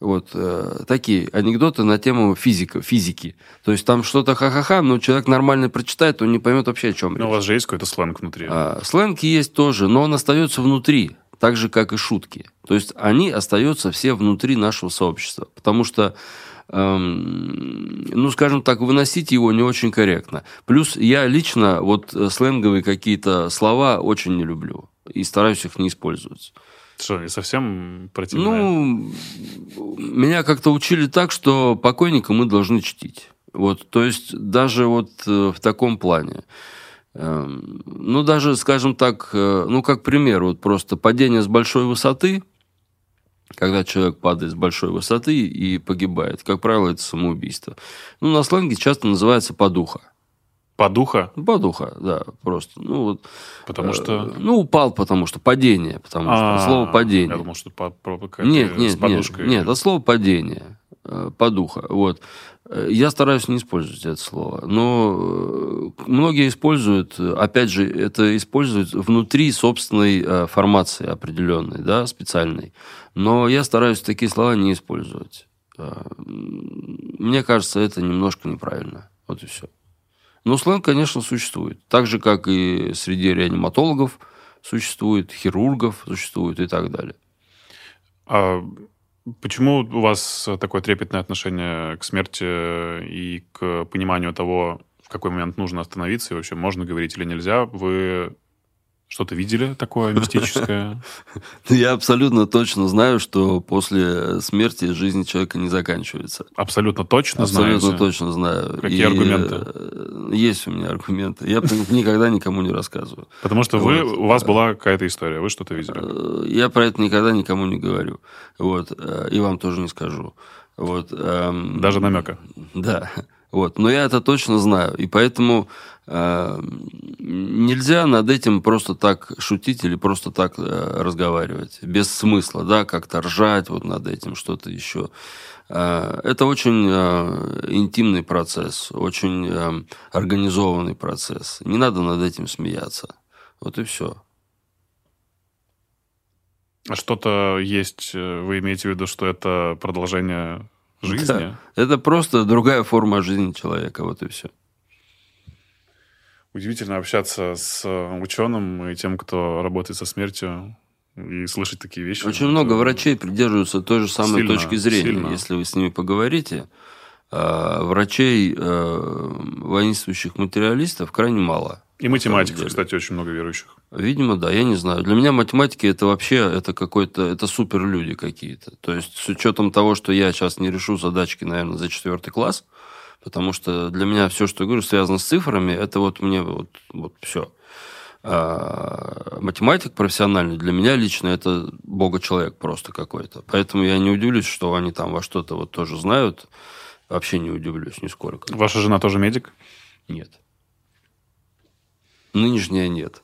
Вот э, такие анекдоты на тему физика, физики. То есть там что-то ха-ха-ха, но человек нормально прочитает, он не поймет вообще, о чем Ну, у вас же есть какой-то сленг внутри. а, Сленг есть тоже, но он остается внутри, так же, как и шутки. То есть они остаются все внутри нашего сообщества, потому что, эм, ну, скажем так, выносить его не очень корректно. Плюс я лично вот э, сленговые какие-то слова очень не люблю и стараюсь их не использовать. Что, не совсем противное? Ну, меня как-то учили так, что покойника мы должны чтить. Вот, то есть даже вот э, в таком плане. Эм, Ну, даже, скажем так, э, ну, как пример, вот просто падение с большой высоты, когда человек падает с большой высоты и погибает, как правило, это самоубийство. Ну, на сленге часто называется подуха. Подуха? Подуха, да, просто. Ну, вот, Потому э, что... Ну, упал, потому что падение, потому что А, слово падение. Я думал, что по- про- какая-то Нет, с нет, нет, подушкой. нет, от слова падение, э, подуха. Вот. Э, Я стараюсь не использовать это слово, но э, многие используют, опять же, это используют внутри собственной э, формации определенной, да, специальной. Но я стараюсь такие слова не использовать. Мне кажется, это немножко неправильно. Вот и все. Но сленг, конечно, существует. Так же, как и среди реаниматологов существует, хирургов существует и так далее. А почему у вас такое трепетное отношение к смерти и к пониманию того, в какой момент нужно остановиться, и вообще можно говорить или нельзя? Вы что-то видели такое мистическое? Я абсолютно точно знаю, что после смерти жизнь человека не заканчивается. Абсолютно точно Абсолютно знаете? точно знаю. Какие аргументы? э, Есть у меня аргументы. Я никогда никому не рассказываю. Потому что вы, Вот. у вас была какая-то история, вы что-то видели. Э, Я про это никогда никому не говорю. Вот. э, И вам тоже не скажу. Вот. эм, Даже намека. Да. Вот. Но я это точно знаю. И поэтому э, нельзя над этим просто так шутить или просто так э, разговаривать. Без смысла, да, как-то ржать вот над этим, что-то еще. Э, это очень э, интимный процесс, очень э, организованный процесс. Не надо над этим смеяться. Вот и все. А что-то есть, э, вы имеете в виду, что это продолжение жизни? Да. Это просто другая форма жизни человека. Вот и все. Удивительно общаться с ученым и тем, кто работает со смертью, и слышать такие вещи. Очень Это много врачей придерживаются той же самой Сильно, точки зрения. сильно. Если вы с ними поговорите, э, врачей, э, воинствующих материалистов крайне мало. И математиков, кстати, очень много верующих. Видимо, да, я не знаю. Для меня математики это вообще это какой-то это суперлюди какие-то. То есть с учетом того, что я сейчас не решу задачки, наверное, за четвертый класс, потому что для меня все, что я говорю, связано с цифрами, это вот мне вот, вот все. А математик профессиональный для меня лично это бога-человек просто какой-то. Поэтому я не удивлюсь, что они там во что-то вот тоже знают. Вообще не удивлюсь нисколько. Ваша жена тоже медик? Нет. Нынешняя нет.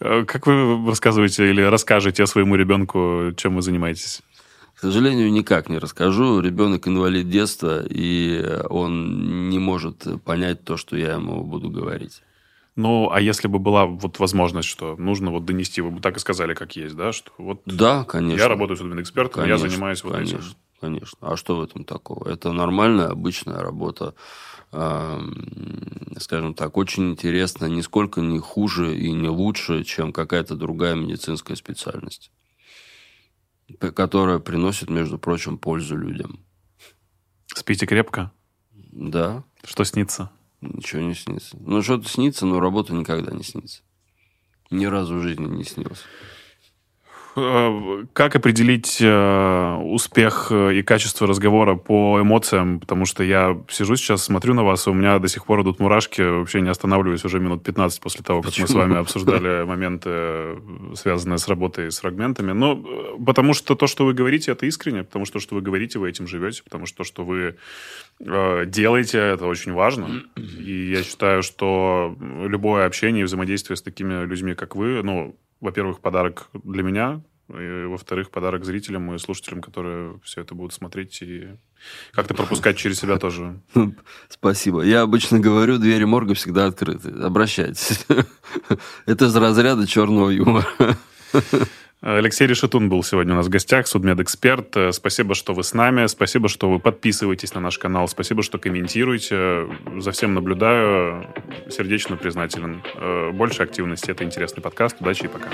Э, как вы рассказываете или расскажете своему ребенку, чем вы занимаетесь? К сожалению, никак не расскажу. Ребенок инвалид детства, и он не может понять то, что я ему буду говорить. Ну, а если бы была вот возможность, что нужно вот донести, вы бы так и сказали, как есть, да? Что вот да, конечно. Я работаю судебным экспертом, конечно, я занимаюсь вот конечно, этим. Конечно. А что в этом такого? Это нормальная, обычная работа. Скажем так, очень интересно, нисколько не хуже и не лучше, чем какая-то другая медицинская специальность, которая приносит, между прочим, пользу людям. Спите крепко? Да. Что снится? Ничего не снится. Ну, что-то снится, но работа никогда не снится. Ни разу в жизни не снилось. Э, как определить э, успех э, и качество разговора по эмоциям? Потому что я сижу сейчас, смотрю на вас, и у меня до сих пор идут мурашки, вообще не останавливаюсь уже минут 15 после того, как Почему? мы с вами обсуждали моменты, связанные с работой с фрагментами. Но потому что то, что вы говорите, это искренне, потому что то, что вы говорите, вы этим живете, потому что то, что вы делаете, это очень важно. И я считаю, что любое общение и взаимодействие с такими людьми, как вы, ну, во-первых, подарок для меня, во-вторых, подарок зрителям и слушателям, которые все это будут смотреть и как-то пропускать через себя тоже. Спасибо. Я обычно говорю, двери морга всегда открыты. Обращайтесь. Это из разряда черного юмора. Алексей Решетун был сегодня у нас в гостях, судмедэксперт. Спасибо, что вы с нами. Спасибо, что вы подписываетесь на наш канал. Спасибо, что комментируете. За всем наблюдаю. Сердечно признателен. Больше активности. Это интересный подкаст. Удачи и пока.